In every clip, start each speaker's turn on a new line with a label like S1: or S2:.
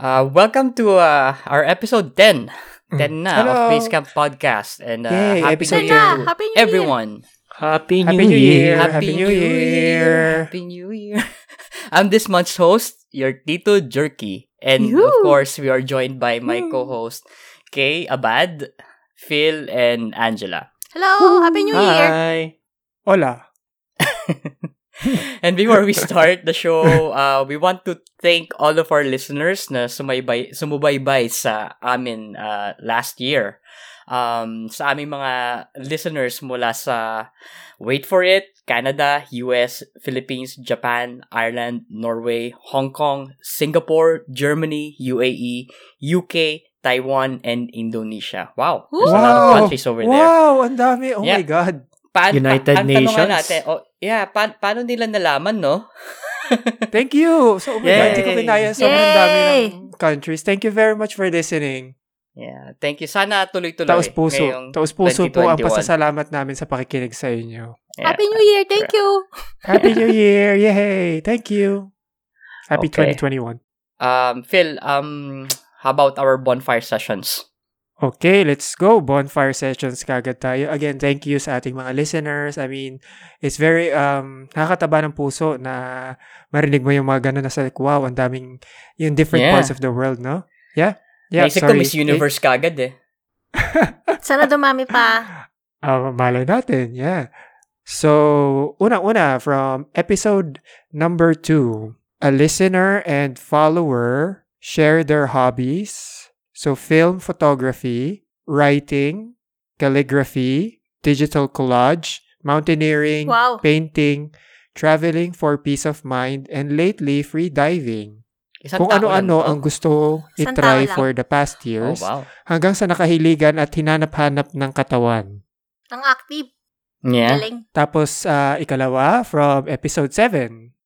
S1: Hi guys.
S2: Hello.
S1: Uh, welcome to uh, our episode 10. 10 na
S2: Hello.
S1: of Basecamp Podcast. And uh,
S2: Yay,
S1: happy
S2: episode
S1: New Year
S2: 10.
S3: Happy New Year.
S1: everyone.
S4: Happy New,
S2: Happy New Year.
S4: Year.
S2: Happy New Year.
S1: Happy New Year. I'm this month's host, your Tito Jerky. And of course, we are joined by my co-host, Kay Abad, Phil, and Angela.
S3: Hello, Happy New Year.
S4: Hi.
S2: Hola.
S1: And before we start the show, uh, we want to thank all of our listeners na sumaybay, sumubaybay sa amin uh, last year. Um, sa aming mga listeners mula sa, wait for it, Canada, US, Philippines, Japan, Ireland, Norway, Hong Kong, Singapore, Germany, UAE, UK, Taiwan, and Indonesia. Wow. There's a lot of countries over there.
S2: Wow, ang dami. Oh
S1: Yeah.
S2: my God.
S1: Pa-
S4: United
S1: nga
S4: Nations.
S1: Natin, oh, yeah, pa- paano nila nalaman, no?
S2: Thank you. So, oh my God,
S1: Yay.
S2: hindi ko kinaya. Sobrang dami ng countries. Thank you very much for listening.
S1: Yeah, thank you. Sana tuloy-tuloy.
S2: Taos puso. Taos puso po ang
S1: 2021.
S2: pasasalamat namin sa pakikinig sa inyo.
S1: Yeah.
S3: Happy New Year. Thank you.
S2: Happy New Year. Yay. Thank you. Happy
S1: Okay.
S2: 2021.
S1: Um, Phil, um, how about our bonfire sessions?
S2: Okay, let's go. Bonfire sessions kagad tayo. Again, thank you sa ating mga listeners. I mean, it's very um nakakataba ng puso na marinig mo yung mga ganun na sa like, wow, ang daming yung different
S1: Yeah.
S2: parts of the world, no? Yeah. Yeah,
S1: Naisip ko
S2: sorry.
S1: Miss Universe kagad eh.
S3: Sana dumami pa.
S2: Ah, malay natin, yeah. So, unang-una from episode number two, a listener and follower share their hobbies. So, film photography, writing, calligraphy, digital collage, mountaineering,
S3: Wow.
S2: painting, traveling for peace of mind, and lately, free diving.
S1: Isang
S2: Kung ano-ano ang gusto itry for the past
S1: Oh,
S2: years,
S1: wow.
S2: hanggang sa nakahiligan at hinanap-hanap ng katawan.
S3: Ang active.
S1: Yeah.
S3: Galing.
S2: Tapos, uh, ikalawa, from episode 7.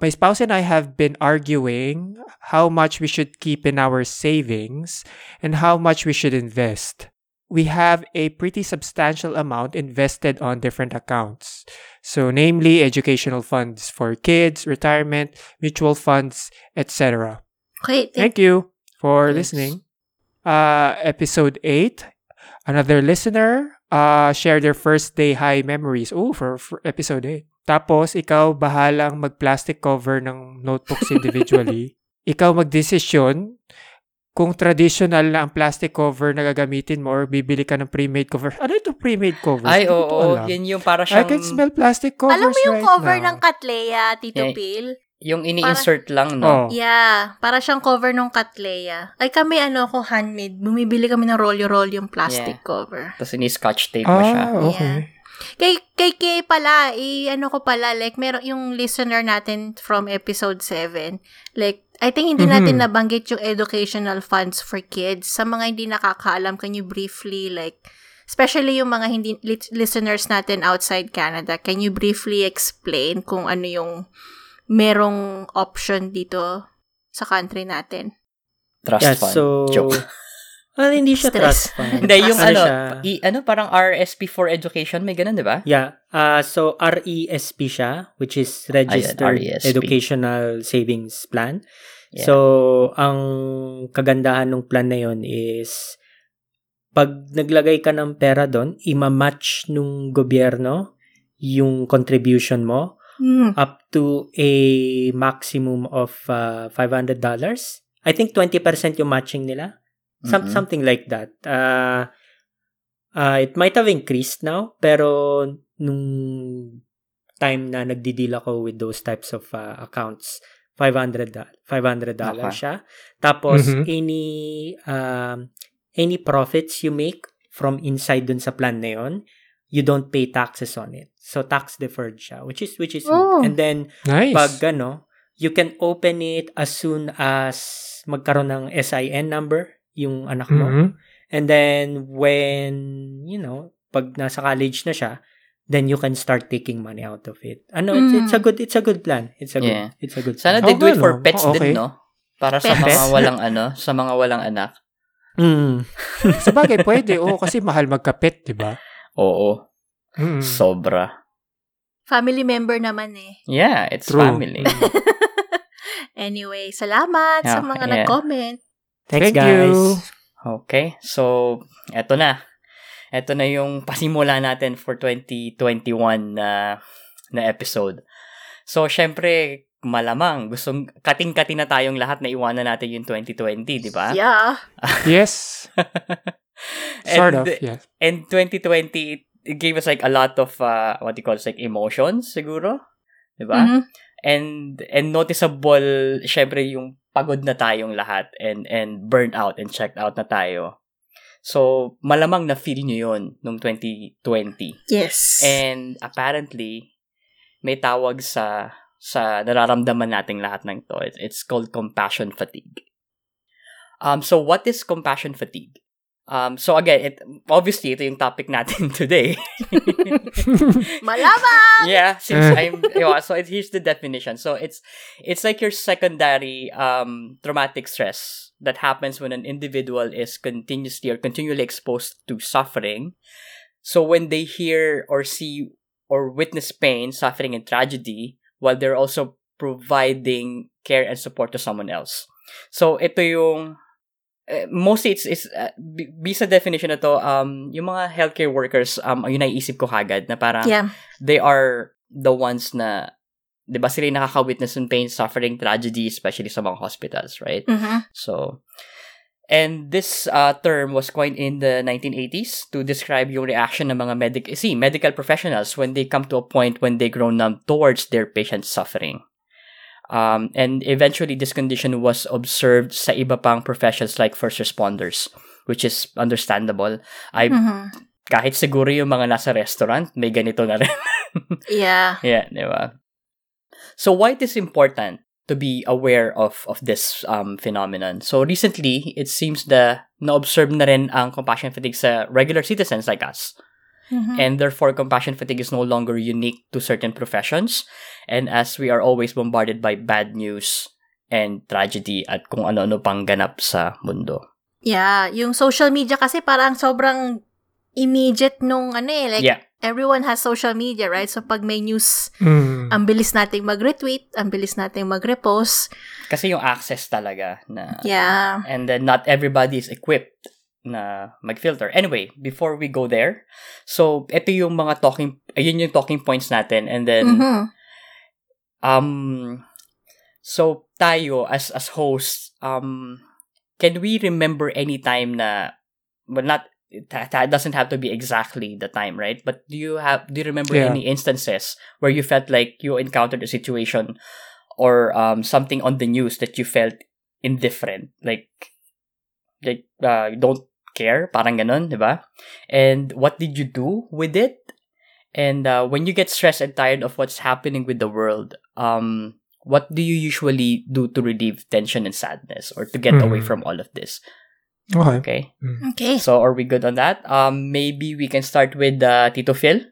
S2: My spouse and I have been arguing how much we should keep in our savings and how much we should invest. We have a pretty substantial amount invested on different accounts. So, namely, educational funds for kids, retirement, mutual funds, etc.
S3: Okay. Thank
S2: you for
S1: Thanks.
S2: listening. Uh, episode 8. Another listener uh, share their first day high memories. Oh, for, for episode 8. Tapos, ikaw bahalang mag-plastic cover ng notebooks individually. ikaw magdesisyon kung traditional na ang plastic cover na gagamitin mo or bibili ka ng pre-made cover. Ano ito pre-made cover?
S1: Ay,
S2: ko
S1: oo.
S2: to alam.
S1: Yan yung para
S2: I
S1: siyang,
S2: can smell plastic covers
S3: Alam mo yung
S2: right
S3: cover
S2: now.
S3: ng Katleya, Tito
S1: Yeah. Yung ini-insert lang, no?
S2: Oh.
S3: Yeah. Para siyang cover ng Katleya. Ay kami, ano ako, handmade. Bumibili kami ng rolyo-rolyo yung plastic
S1: Yeah.
S3: cover.
S1: Tapos ini-scotch tape mo siya.
S2: Ah, okay.
S3: Kay, kay Kay pala, i ano ko pala, like, meron yung listener natin from episode 7. Like, I think hindi natin
S2: Mhm.
S3: nabanggit yung educational funds for kids. Sa mga hindi nakakaalam, can you briefly, like, especially yung mga hindi li- listeners natin outside Canada, can you briefly explain kung ano yung merong option dito sa country natin?
S1: Trust
S4: Yeah,
S1: fund.
S4: so...
S1: Joke.
S4: Well, hindi siya
S3: Stress.
S4: trust fund.
S1: Hindi, yung ano,
S4: siya?
S1: i, ano, parang RSP for education, may ganun, di ba?
S4: Yeah. Uh, so, RESP siya, which is Registered
S1: RESP.
S4: Educational Savings Plan.
S1: Yeah.
S4: So, ang kagandahan ng plan na yon is pag naglagay ka ng pera doon, ima-match nung gobyerno yung contribution mo
S3: Hmm.
S4: up to a maximum of uh, $500. I think 20% yung matching nila. Some,
S1: Mhm.
S4: Something like that. Uh, uh, it might have increased now, pero nung time na nagdi-deal ako with those types of uh, accounts, $500, da- $500
S1: Okay.
S4: siya. Tapos,
S2: Mhm.
S4: any, um, any profits you make from inside dun sa plan na yon, you don't pay taxes on it. So, tax deferred siya, which is, which is
S3: Oh.
S4: And then,
S2: Nice.
S4: pag ano, you can open it as soon as magkaroon ng SIN number yung anak mo.
S2: Mhm.
S4: And then when, you know, pag nasa college na siya, then you can start taking money out of it. Ano, it's,
S3: Mm.
S4: it's a good it's a good plan. It's a good
S1: Yeah.
S4: it's a good
S1: Sana
S4: plan.
S1: they do it
S2: Okay,
S1: for pets
S2: Oh, okay.
S1: din, no? Para sa
S3: Pets?
S1: mga walang ano, sa mga walang anak.
S4: Mm.
S2: Sa bagay, pwede. Oo, kasi mahal magkapet, di ba?
S1: Oo.
S2: Mm.
S1: Sobra.
S3: Family member naman eh.
S1: Yeah, it's
S2: True.
S1: family.
S3: Anyway, salamat sa
S1: Yeah,
S3: mga
S1: yeah.
S3: nag-comment.
S4: Thanks,
S2: Thank
S4: guys.
S2: you.
S1: Okay, so eto na. Eto na yung pasimula natin for 2021 na na episode. So, syempre, malamang gustong kating-kating na tayong lahat na iwanan natin yung 2020, di ba?
S3: Yeah.
S2: Yes. Sort of,
S1: And-
S2: yes.
S1: And 2020, it, it gave us like a lot of, uh, what you call like emotions, siguro. Di ba?
S3: Mhm.
S1: And, and noticeable, syempre, yung pagod na tayong lahat and, and burnt out and checked out na tayo. So, malamang na feel nyo yun nung 2020.
S3: Yes.
S1: And apparently, may tawag sa sa nararamdaman nating lahat ng to. It's called compassion fatigue. Um, so, what is compassion fatigue? Um, so again, it obviously ito yung topic natin today.
S3: Malaman!
S1: yeah, since I'm yeah, so it, here's the definition. So it's it's like your secondary um traumatic stress that happens when an individual is continuously or continually exposed to suffering. So when they hear or see or witness pain, suffering and tragedy while they're also providing care and support to someone else. So ito yung eh, mostly it's is uh, b- bisa definition na to um yung mga healthcare workers um yun naiisip ko kagad na parang
S3: Yeah.
S1: they are the ones na 'di ba sila yung nakaka-witness ng pain, suffering, tragedy especially sa mga hospitals, right?
S3: Mhm.
S1: So and this uh, term was coined in the 1980s to describe yung reaction ng mga medic see, medical professionals when they come to a point when they grow numb towards their patient's suffering. Um, and eventually, this condition was observed sa iba pang professions like first responders, which is understandable. I
S3: Mhm.
S1: kahit siguro yung mga nasa restaurant, may ganito na rin.
S3: Yeah.
S1: yeah, di ba? So why it is important to be aware of of this um phenomenon? So recently, it seems the na-observe na rin ang compassion fatigue sa regular citizens like us.
S3: Mhm.
S1: And therefore, compassion fatigue is no longer unique to certain professions. And as we are always bombarded by bad news and tragedy at kung ano-ano pang ganap sa mundo.
S3: Yeah, yung social media kasi parang sobrang immediate nung ano eh, like
S1: Yeah.
S3: everyone has social media, right? So pag may news,
S2: Mm.
S3: ang bilis nating mag-retweet, ang bilis nating mag-repost.
S1: Kasi yung access talaga na
S3: Yeah.
S1: and then not everybody is equipped na mag-filter. Anyway, before we go there, so ito yung mga talking, ayun yung talking points natin and then
S3: Mhm.
S1: um so tayo as as hosts um can we remember any time na well not that, that doesn't have to be exactly the time right but do you have do you remember
S2: Yeah.
S1: any instances where you felt like you encountered a situation or um something on the news that you felt indifferent like like uh, don't care parang ganun di ba and what did you do with it and uh, when you get stressed and tired of what's happening with the world, um, what do you usually do to relieve tension and sadness or to get away
S2: Mhm.
S1: from all of this?
S2: Okay.
S1: Okay.
S3: Okay.
S1: So are we good on that? Um, maybe we can start with uh, Tito Phil.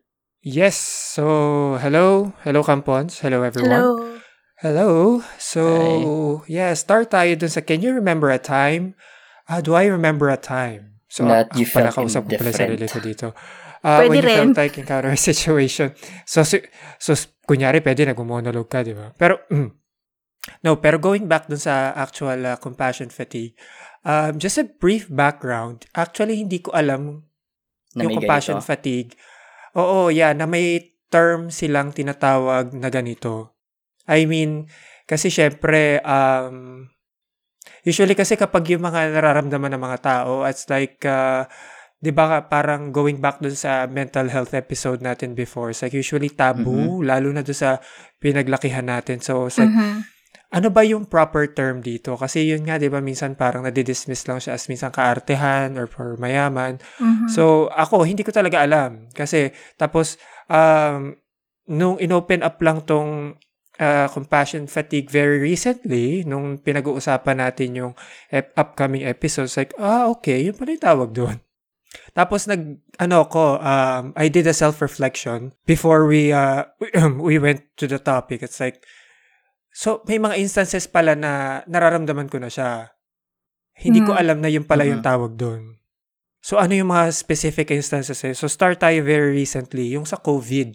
S2: Yes. So, hello. Hello, Kampons. Hello, everyone.
S3: Hello.
S2: Hello. So, yeah, start tayo dun sa, can you remember a time? Ah, do I remember a time? So,
S1: That
S2: ako
S1: you
S2: pala,
S1: felt
S2: kausap ko pala sarili ko dito. Ah,
S3: Pwede
S2: when you
S3: rin.
S2: felt like encounter a situation. So, so, s- kunyari, pwede nag-monologue ka, di ba? Pero, mm, no, pero going back dun sa actual uh, compassion fatigue, um, just a brief background. Actually, hindi ko alam
S1: Na
S2: yung compassion
S1: ganito.
S2: fatigue. Oo, yeah, na may term silang tinatawag na ganito. I mean, kasi syempre, um, usually kasi kapag yung mga nararamdaman ng mga tao, it's like, uh, di ba parang going back dun sa mental health episode natin before, it's like usually taboo, lalo na dun sa pinaglakihan natin. So, it's like,
S3: Mhm.
S2: ano ba yung proper term dito? Kasi yun nga, di ba, minsan parang nadidismiss lang siya as minsan kaartehan or for mayaman.
S3: Mhm.
S2: So, ako, hindi ko talaga alam. Kasi, tapos, um, nung inopen up lang tong uh, compassion fatigue very recently, nung pinag-uusapan natin yung ep- upcoming episodes, like, ah, okay, yun pala yung tawag doon. Tapos nag ano ko um I did a self-reflection before we uh we went to the topic. It's like so may mga instances pala na nararamdaman ko na siya. Hindi ko
S3: Mhm.
S2: alam na yun pala yung
S1: Mhm.
S2: tawag doon. So ano yung mga specific instances eh? So start tayo very recently yung sa COVID.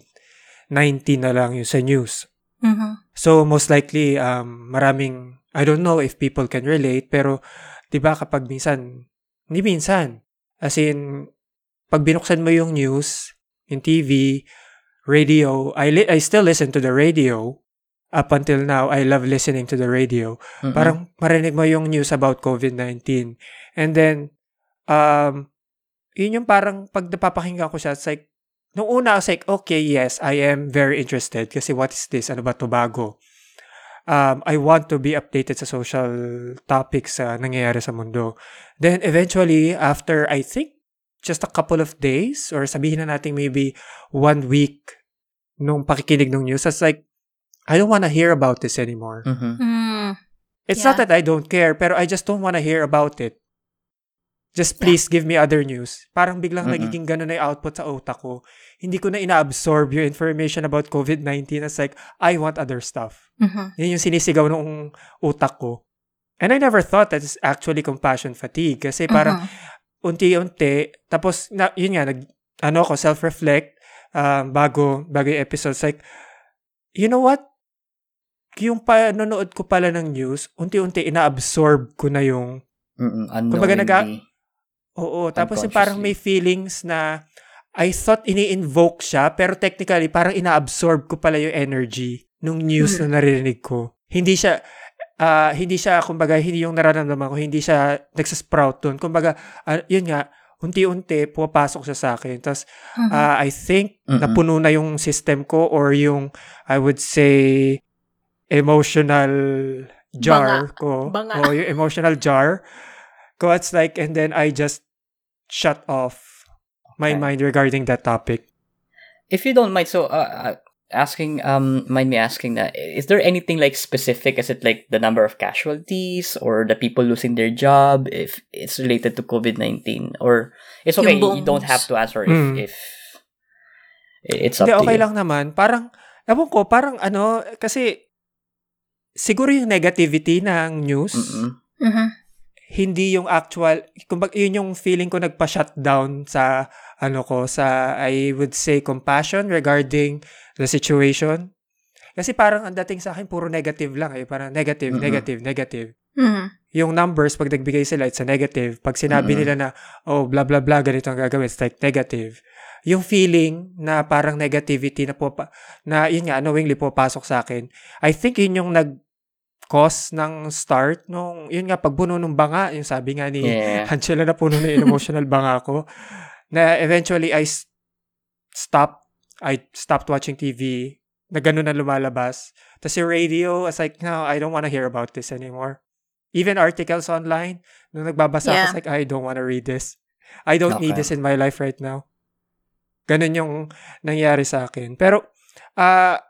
S2: 19 na lang yung sa news.
S3: Mhm.
S2: So, most likely, um, maraming, I don't know if people can relate, pero, di ba kapag minsan, hindi minsan, as in, pag binuksan mo yung news, yung TV, radio, I, li- I still listen to the radio. Up until now, I love listening to the radio.
S1: Mhm.
S2: Parang marinig mo yung news about COVID-19. And then, um, yun yung parang pag napapakinggan ko siya, it's like, nung una, I was like, okay, yes, I am very interested kasi what is this? Ano ba to bago? Um, I want to be updated sa social topics sa nangyayari sa mundo. Then eventually, after I think just a couple of days or sabihin na natin maybe one week nung pakikinig ng news, it's like, I don't want to hear about this anymore.
S1: Mhm.
S3: Mm.
S2: It's
S3: Yeah.
S2: not that I don't care, pero I just don't want to hear about it. Just please give me other news. Parang biglang
S1: Mm-mm.
S2: nagiging ganun na yung output sa utak ko. Hindi ko na ina-absorb yung information about COVID-19. It's like, I want other stuff.
S3: Mhm.
S2: Yun yung sinisigaw ng utak ko. And I never thought that it's actually compassion fatigue. Kasi parang
S3: Mhm.
S2: unti-unti, tapos, na, yun nga, nag, ano ko, self-reflect, um, bago, bago yung episodes, like, you know what? Yung panonood ko pala ng news, unti-unti ina-absorb ko na yung,
S1: Mm-mm.
S2: Kumbaga naga-
S1: Unknowingly.
S2: Oo, tapos yung parang may feelings na, I thought ini-invoke siya, pero technically, parang ina-absorb ko pala yung energy nung news na naririnig ko. Hindi siya, ah, hindi siya, kumbaga, hindi yung nararamdaman ko, hindi siya nagsasprout dun. Kumbaga, ah, yun nga, unti-unti, pumapasok siya sa akin. Tapos,
S3: Mhm.
S2: Ah, I think
S1: Mm-mm.
S2: napuno na yung system ko or yung I would say emotional jar ko.
S3: Banga.
S2: O yung emotional jar ko. It's like, and then I just shut off my
S1: Okay.
S2: mind regarding that topic.
S1: If you don't mind, so uh, uh, asking, um, mind me asking that, is there anything like specific? Is it like the number of casualties or the people losing their job? If it's related to COVID nineteen, or it's okay, you don't have to answer if
S2: Mm.
S1: if it's up
S2: Hindi,
S1: to
S2: okay
S1: you.
S2: lang naman. Parang, ewan ko, parang ano, kasi siguro yung negativity ng news,
S1: Mm-mm.
S3: Mhm.
S2: Hindi yung actual, kumbaga, yun yung feeling ko nagpa-shutdown sa, ano ko, sa, I would say, compassion regarding the situation. Kasi parang ang dating sa akin, puro negative lang eh. Parang negative,
S1: Mhm.
S2: negative, negative.
S3: Mhm.
S2: Yung numbers, pag nagbigay sila, it's a negative. Pag sinabi
S1: Mhm.
S2: nila na, oh, blah, blah, blah, ganito ang gagawin, it's like negative. Yung feeling na parang negativity na po, na yun nga, knowingly po pasok sa akin, I think yun yung nag, cause ng start nung, yun nga, pagbuno ng banga, yung sabi nga ni
S1: Yeah.
S2: Angela na puno na yung emotional banga ko, na eventually I stopped, I stopped watching TV, na ganun na lumalabas. Tapos yung radio, I was like, no, I don't want to hear about this anymore. Even articles online, nung nagbabasa
S3: Yeah.
S2: ako, I was like, I don't want to read this. I don't need
S1: Okay.
S2: this in my life right now. Ganun yung nangyari sa akin. Pero, ah,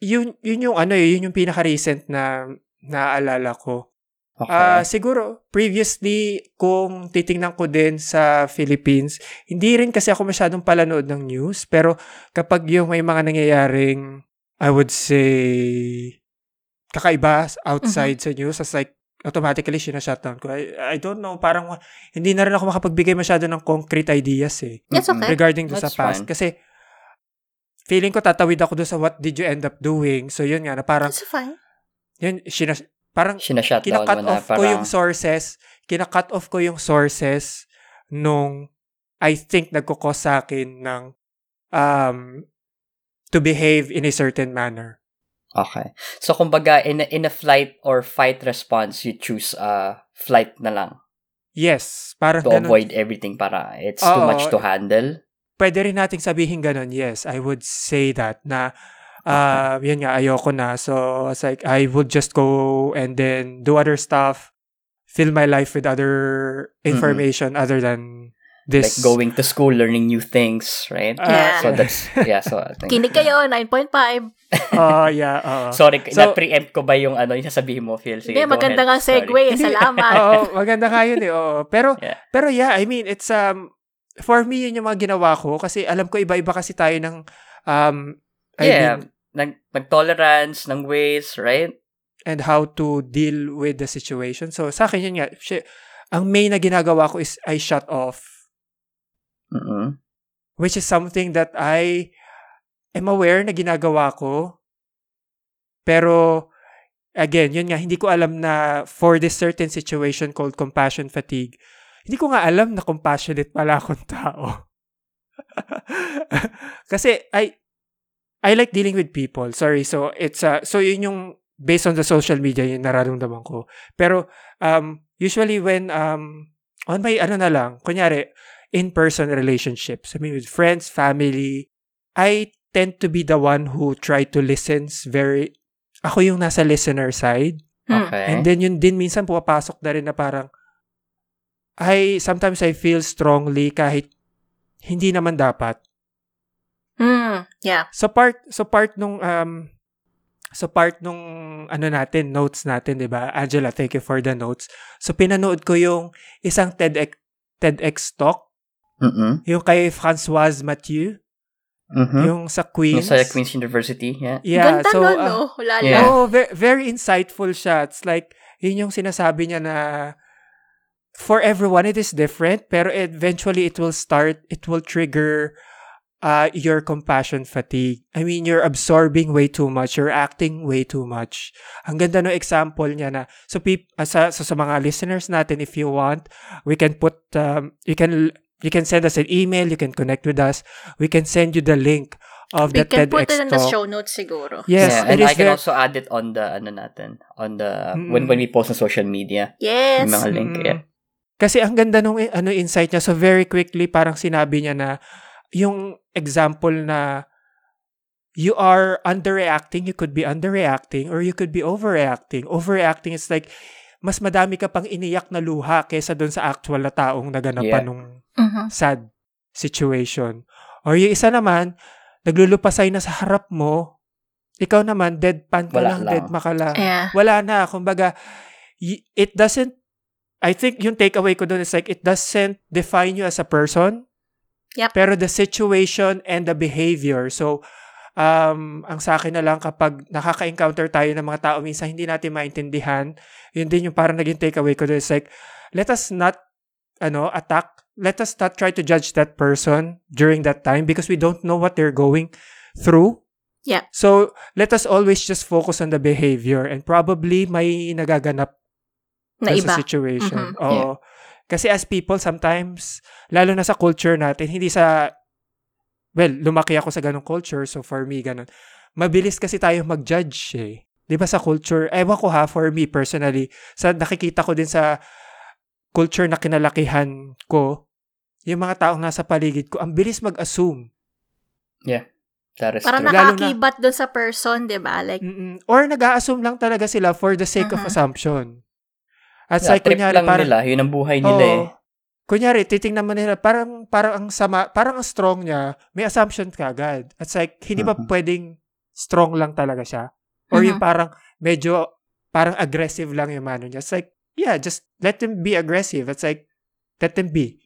S2: yun, yun yung ano eh, yun yung pinaka-recent na naaalala ko.
S1: Okay.
S2: Ah, siguro previously kung titingnan ko din sa Philippines, hindi rin kasi ako masyadong palanood ng news, pero kapag yung may mga nangyayaring I would say kakaiba outside sa news, as like automatically sinashutdown ko. I, I don't know, parang hindi na rin ako makapagbigay masyado ng concrete ideas eh
S3: That's okay.
S2: regarding sa
S1: That's
S2: past
S1: fine.
S2: kasi feeling ko tatawid ako doon sa what did you end up doing. So yun nga na parang
S3: That's fine.
S2: yun sinas, parang
S1: Sinashutdown
S2: kina-cut
S1: mo na
S2: off ko
S1: parang,
S2: yung sources, kina-cut off ko yung sources nung I think nagkukos sa akin ng um, to behave in a certain manner.
S1: okay. So, kumbaga, in a, in a flight or fight response, you choose uh, flight na lang
S2: Yes, parang
S1: to
S2: ganun.
S1: avoid everything para it's too
S2: Oo.
S1: much to handle.
S2: Pwede rin nating sabihin ganun. Yes, I would say that na uh, yun nga, ayoko na. So, it's like, I would just go and then do other stuff, fill my life with other information other than this.
S1: Like going to school, learning new things, right?
S2: Ah,
S3: Yeah.
S1: So, that's, yeah, so, I think,
S3: Kinig kayo, 9.5.
S2: Oh, yeah. oo.
S1: sorry,
S2: So-
S1: na-preempt ko ba yung ano, yung sasabihin mo, Phil? Sige,
S3: Hindi, maganda nga segue. Salamat.
S2: Oo, maganda nga yun eh. Oo. Pero,
S1: Yeah.
S2: pero yeah, I mean, it's, um, for me, yun yung mga ginawa ko kasi alam ko iba-iba kasi tayo ng, um, I
S1: yeah,
S2: mean,
S1: nag, nag-tolerance ng ways, right?
S2: and how to deal with the situation. So, sa akin yun nga, sy- ang main na ginagawa ko is I shut off,
S1: Mm-mm.
S2: which is something that I am aware na ginagawa ko. Pero, again, yun nga, hindi ko alam na for this certain situation called compassion fatigue, hindi ko nga alam na compassionate pala akong tao. Kasi, I, I like dealing with people. Sorry. So, it's, uh, so yun yung, based on the social media, yung nararamdaman ko. Pero, um, usually when, um, on my, ano na lang, kunyari, in-person relationships, I mean, with friends, family, I tend to be the one who try to listens very, ako yung nasa listener side.
S3: Hmm.
S1: Okay.
S2: And then yun din minsan pumapasok na rin na parang I sometimes I feel strongly kahit hindi naman dapat.
S3: Mm, yeah.
S2: So part so part nung um so part nung ano natin notes natin 'di ba? Angela, thank you for the notes. So pinanood ko yung isang TEDx TEDx talk
S1: Mm-mm.
S2: yung kay Françoise Mathieu,
S1: Mm-hmm.
S2: yung sa Queens.
S1: Yung sa Queen's University, yeah.
S2: Yeah,
S3: Ganda
S2: so
S3: nun,
S2: uh,
S3: no? Wala
S1: Yeah.
S2: Oh, very, very insightful siya. It's like, yun yung sinasabi niya na for everyone, it is different, pero eventually it will start, it will trigger uh, your compassion fatigue. I mean, you're absorbing way too much. You're acting way too much. Ang ganda no example niya na, so, peop, uh, sa, so sa mga listeners natin, if you want, we can put, um, you can you can send us an email, you can connect with us, we can send you the link of
S3: We
S2: the
S3: can
S2: TEDx
S3: put it in the
S2: talk.
S3: show notes siguro.
S2: Yes,
S1: yeah,
S2: it
S1: and
S2: is
S1: I can
S2: very-
S1: also add it on the ano natin, on the
S2: Mm.
S1: when when we post on social media.
S3: Yes.
S1: Mga link,
S2: Mm.
S1: yeah.
S2: Kasi ang ganda nung eh, ano insight niya. So very quickly parang sinabi niya na yung example na you are underreacting, you could be underreacting or you could be overreacting. Overreacting is like mas madami ka pang iniyak na luha kaysa doon sa actual na taong naganapan
S1: Yeah.
S2: nung
S3: Mhm.
S2: sad situation. Or yung isa naman, naglulupasay na sa harap mo, ikaw naman, deadpan ka
S1: Wala
S2: lang,
S1: lang.
S2: dead ka lang
S3: Yeah.
S2: wala na. Kumbaga, y- it doesn't, I think yung takeaway ko doon is like, it doesn't define you as a person.
S3: Yep.
S2: Pero the situation and the behavior. So, um, ang sa akin na lang kapag nakaka-encounter tayo ng mga tao, minsan hindi natin maintindihan, yun din yung parang naging takeaway ko doon is like, let us not, ano, attack, let us not try to judge that person during that time because we don't know what they're going through.
S3: Yeah.
S2: So, let us always just focus on the behavior and probably may nagaganap
S3: Na iba.
S2: sa situation.
S3: Mhm.
S2: Oo. Kasi as people, sometimes, lalo na sa culture natin, hindi sa, well, lumaki ako sa ganong culture, so for me, ganon. Mabilis kasi tayo mag-judge eh. Di ba sa culture, ewan ko ha, for me personally, sa nakikita ko din sa culture na kinalakihan ko, yung mga taong nasa paligid ko, ang bilis mag-assume.
S1: That is
S3: Parang
S1: true.
S2: Lalo na-
S3: nakakibat dun sa person, di ba? Like,
S2: Mm-mm. Or nag-a-assume lang talaga sila for the sake of
S3: Mhm.
S2: assumption. At
S1: Yeah,
S2: sa
S1: trip
S2: kunyari,
S1: lang
S2: parang,
S1: nila, yun ang buhay nila eh.
S2: Oo. Kunyari, titingnan mo nila, parang, parang ang sama, parang ang strong niya, may assumption ka agad. At like, hindi ba
S1: Mhm.
S2: pwedeng strong lang talaga siya? Or yung
S3: Mhm.
S2: parang, medyo, parang aggressive lang yung mano niya. It's like, yeah, just let them be aggressive. It's like, let them be.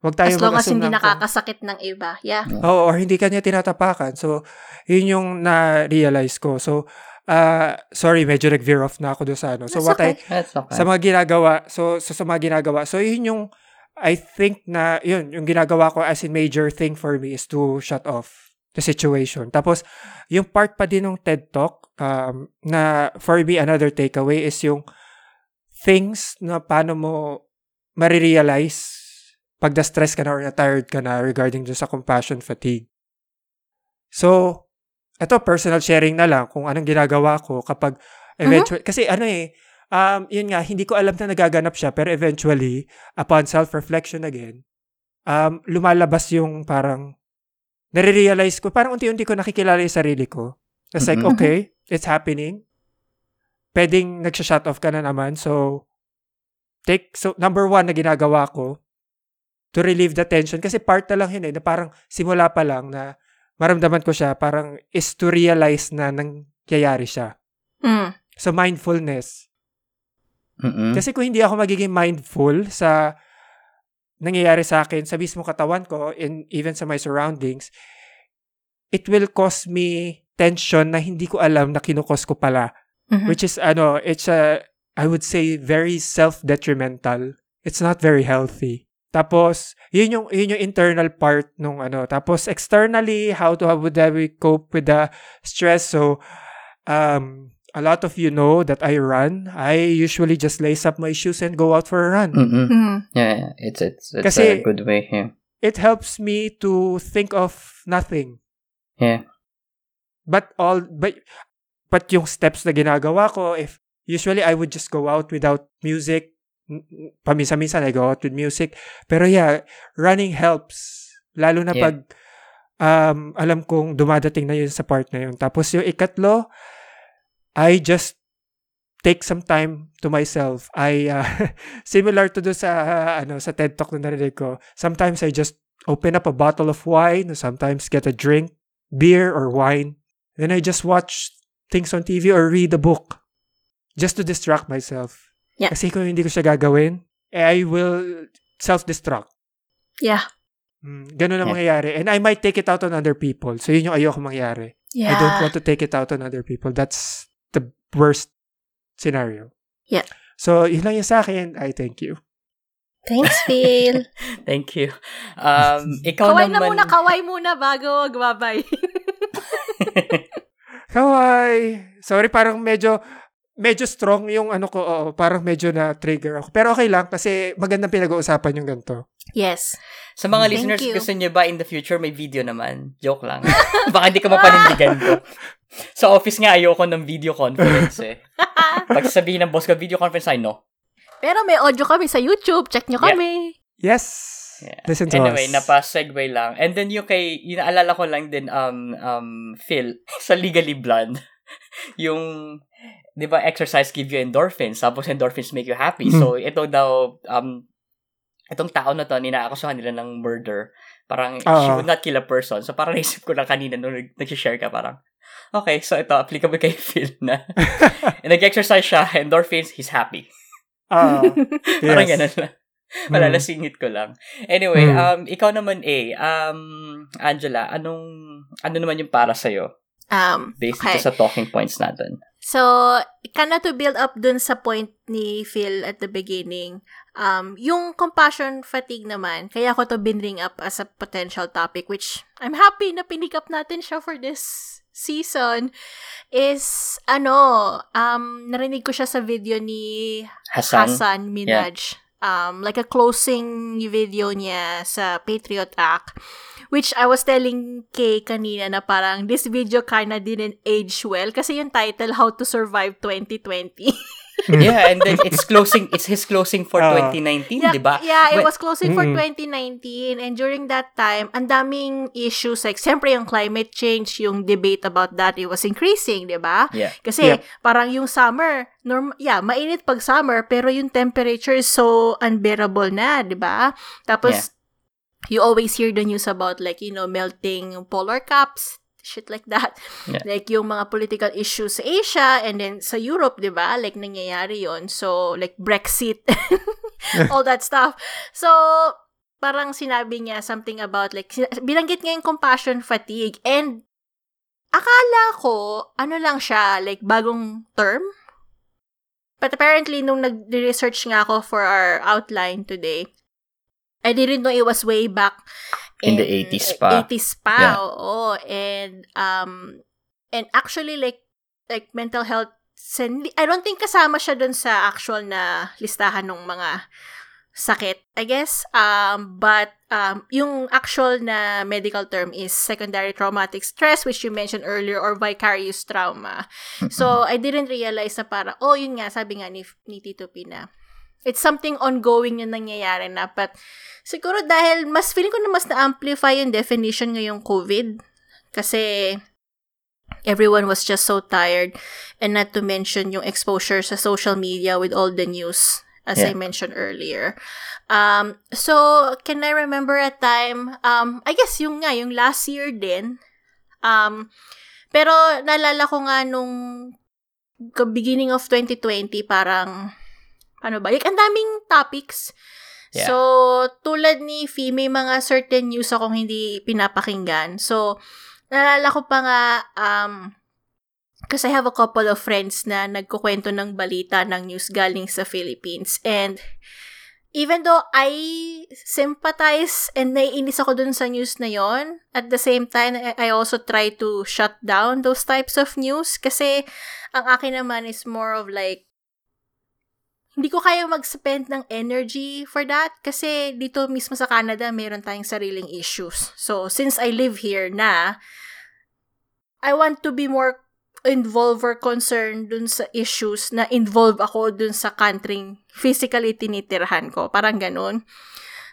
S2: Huwag tayo
S3: as long as
S2: mag-assume
S3: hindi nakakasakit ng iba. Yeah.
S2: Oo, or hindi kanya tinatapakan. So, yun yung na-realize ko. So, uh, sorry, medyo nag-veer off na ako doon sa ano. So,
S3: That's
S2: what I,
S3: okay.
S1: That's okay.
S2: sa mga ginagawa, so, so sa mga ginagawa, so yun yung, I think na, yun, yung ginagawa ko as in major thing for me is to shut off the situation. Tapos, yung part pa din ng TED Talk, um, na for me, another takeaway is yung things na paano mo marirealize pag na-stress ka na or na-tired ka na regarding dun sa compassion fatigue. So, ito personal sharing na lang kung anong ginagawa ko kapag eventually, kasi ano eh, um, yun nga, hindi ko alam na nagaganap siya, pero eventually, upon self-reflection again, um, lumalabas yung parang, nare-realize ko, parang unti-unti ko nakikilala yung sarili ko. It's like,
S1: Mhm.
S2: okay, it's happening. Pwedeng nagsha-shut off ka na naman. So, take, so, number one na ginagawa ko, to relieve the tension. Kasi part na lang yun eh, na parang simula pa lang na maramdaman ko siya, parang is to realize na nangyayari siya.
S3: Mm.
S2: So, mindfulness.
S1: Mm-mm.
S2: Kasi kung hindi ako magiging mindful sa nangyayari sa akin, sa mismo katawan ko, and even sa my surroundings, it will cause me tension na hindi ko alam na kinukos ko pala.
S3: Mhm.
S2: Which is, ano, it's a, I would say, very self-detrimental. It's not very healthy. Tapos, yun yung, yun yung internal part nung ano. Tapos, externally, how to how would I cope with the stress? So, um, a lot of you know that I run. I usually just lace up my shoes and go out for a run.
S1: Mm-mm.
S3: Mm.
S1: Yeah, yeah, it's it's it's
S2: Kasi-
S1: a good way. Yeah.
S2: It helps me to think of nothing.
S1: Yeah.
S2: But all, but, but yung steps na ginagawa ko, if usually I would just go out without music. Paminsan-minsan I go out with music. Pero yeah, running helps. Lalo na
S1: Yeah.
S2: pag um, alam kong dumadating na yun sa part na yun. Tapos yung ikatlo, I just take some time to myself. I uh, similar to do sa uh, ano sa TED Talk na narinig ko. Sometimes I just open up a bottle of wine, sometimes get a drink, beer or wine. Then I just watch things on TV or read a book just to distract myself.
S3: Yeah.
S2: Kasi kung hindi ko siya gagawin, eh, I will self-destruct.
S3: Yeah.
S2: Mm, ganun ang
S1: Yeah.
S2: mangyayari. And I might take it out on other people. So yun yung ayoko mangyari.
S3: Yeah.
S2: I don't want to take it out on other people. That's the worst scenario.
S3: Yeah.
S2: So, yun lang yung sa akin. I thank you.
S3: Thanks, Phil.
S1: Thank you. Um, ikaw
S3: kaway na
S1: naman.
S3: muna, kaway muna bago magbabay.
S2: Kawai! Sorry, parang medyo medyo strong yung ano ko. Oo, parang medyo na trigger ako. Pero okay lang kasi magandang pinag-uusapan yung ganito.
S3: yes.
S1: Sa mga
S3: Thank
S1: listeners,
S3: you.
S1: gusto nyo ba in the future may video naman? Joke lang. Baka hindi ka mapanindigan ko. Sa office nga, ayoko ng video conference eh. Pag sabihin ng boss ko, video conference, I know.
S3: Pero may audio kami sa YouTube. Check nyo
S1: Yeah.
S3: kami.
S2: Yes!
S1: Yeah.
S2: Listen to
S1: Anyway,
S2: us.
S1: napa-segue lang. And then yung kay, inaalala ko lang din, um, um, Phil, sa Legally Blonde, yung, di ba, exercise give you endorphins, tapos endorphins make you happy. So, ito daw, um, itong tao na to, ninaakusahan nila ng murder. Parang, she
S2: Oo.
S1: would not kill a person. So, parang naisip ko lang kanina nung nag- nag-share ka, parang, okay, so ito, applicable kay Phil na. Nag-exercise siya, endorphins, he's happy. Parang
S2: yes.
S1: ganun lang. Wala,
S2: Hmm.
S1: nasingit ko lang. Anyway,
S2: Hmm.
S1: um, ikaw naman, A. Um, Angela, anong, ano naman yung para sa'yo?
S3: Um,
S1: Based
S3: Okay.
S1: sa talking points natin.
S3: So, kinda to build up dun sa point ni Phil at the beginning, um, yung compassion fatigue naman, kaya ko to binring up as a potential topic, which I'm happy na pinick up natin siya for this season, is, ano, um, narinig ko siya sa video ni
S1: Hassan?
S3: Hassan Minaj. Um, like a closing video niya sa Patriot Act. Which I was telling Kay kanina na parang this video kinda didn't age well kasi yung title, How to Survive 2020.
S1: yeah, and then it's closing, it's his closing for
S2: Ah.
S1: 2019,
S3: yeah,
S1: di ba?
S3: yeah, it was closing for
S2: Mm-mm.
S3: 2019 and during that time, ang daming issues like, siyempre yung climate change, yung debate about that, it was increasing, di ba?
S1: Yeah.
S3: Kasi
S2: Yep.
S3: parang yung summer, norm yeah, mainit pag summer, pero yung temperature is so unbearable na, 'di ba? Tapos you always hear the news about like, you know, melting polar caps, shit like that.
S1: Yeah.
S3: Like yung mga political issues sa Asia and then sa Europe, 'di ba? Like nangyayari 'yon. So like Brexit, all that stuff. So parang sinabi niya something about like binanggit niya yung compassion fatigue and akala ko ano lang siya like bagong term but apparently nung nag-research nga ako for our outline today I didn't know it was way back
S1: In the 80s pa.
S3: 80s pa
S1: Yeah.
S3: oo and um and actually like like mental health I don't think kasama siya dun sa actual na listahan ng mga sakit, I guess. Um, but um, yung actual na medical term is secondary traumatic stress, which you mentioned earlier, or vicarious trauma. So, I didn't realize na para, oh, yun nga, sabi nga ni, ni Tito Pina. It's something ongoing yung nangyayari na. But, siguro dahil, mas feeling ko na mas na-amplify yung definition ngayong COVID. Kasi, everyone was just so tired. And not to mention yung exposure sa social media with all the news as I
S1: Yeah.
S3: mentioned earlier. Um, so, can I remember a time, um, I guess yung nga, yung last year din, um, pero naalala ko nga nung beginning of 2020, parang, ano ba, like, ang daming topics.
S1: Yeah.
S3: So, tulad ni Fee, may mga certain news akong hindi pinapakinggan. So, naalala ko pa nga, um, kasi I have a couple of friends na nagkukwento ng balita ng news galing sa Philippines. And even though I sympathize and naiinis ako dun sa news na yon, at the same time, I also try to shut down those types of news kasi ang akin naman is more of like, hindi ko kaya mag-spend ng energy for that kasi dito mismo sa Canada, meron tayong sariling issues. So, since I live here na, I want to be more involved or concerned dun sa issues na involve ako dun sa country physically tinitirhan ko. Parang ganun.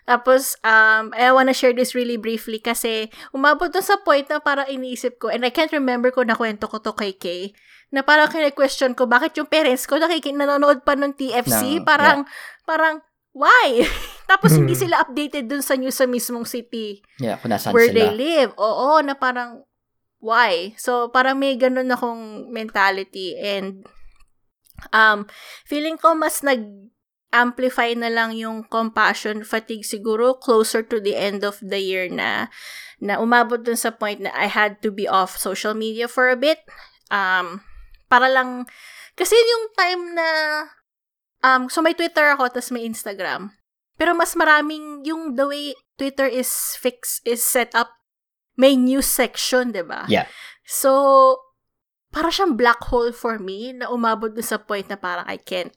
S3: Tapos, um, I wanna share this really briefly kasi umabot dun sa point na parang iniisip ko, and I can't remember ko na kwento ko to kay Kay, na parang kine-question ko, bakit yung parents ko nakiki- nanonood pa ng TFC?
S1: No,
S3: parang, parang, why? Tapos, hindi
S2: Hmm.
S3: sila updated dun sa news sa mismong city
S1: Yeah, kung nasaan
S3: where
S1: sila.
S3: they live. Oo, na parang, why? So, parang may ganun akong mentality and um, feeling ko mas nag amplify na lang yung compassion fatigue siguro closer to the end of the year na na umabot dun sa point na I had to be off social media for a bit. Um para lang kasi yung time na um so may Twitter ako tapos may Instagram. Pero mas maraming yung the way Twitter is fix is set up may news section 'di ba?
S1: Yeah.
S3: so para siyang black hole for me na umabot dun sa point na parang I can't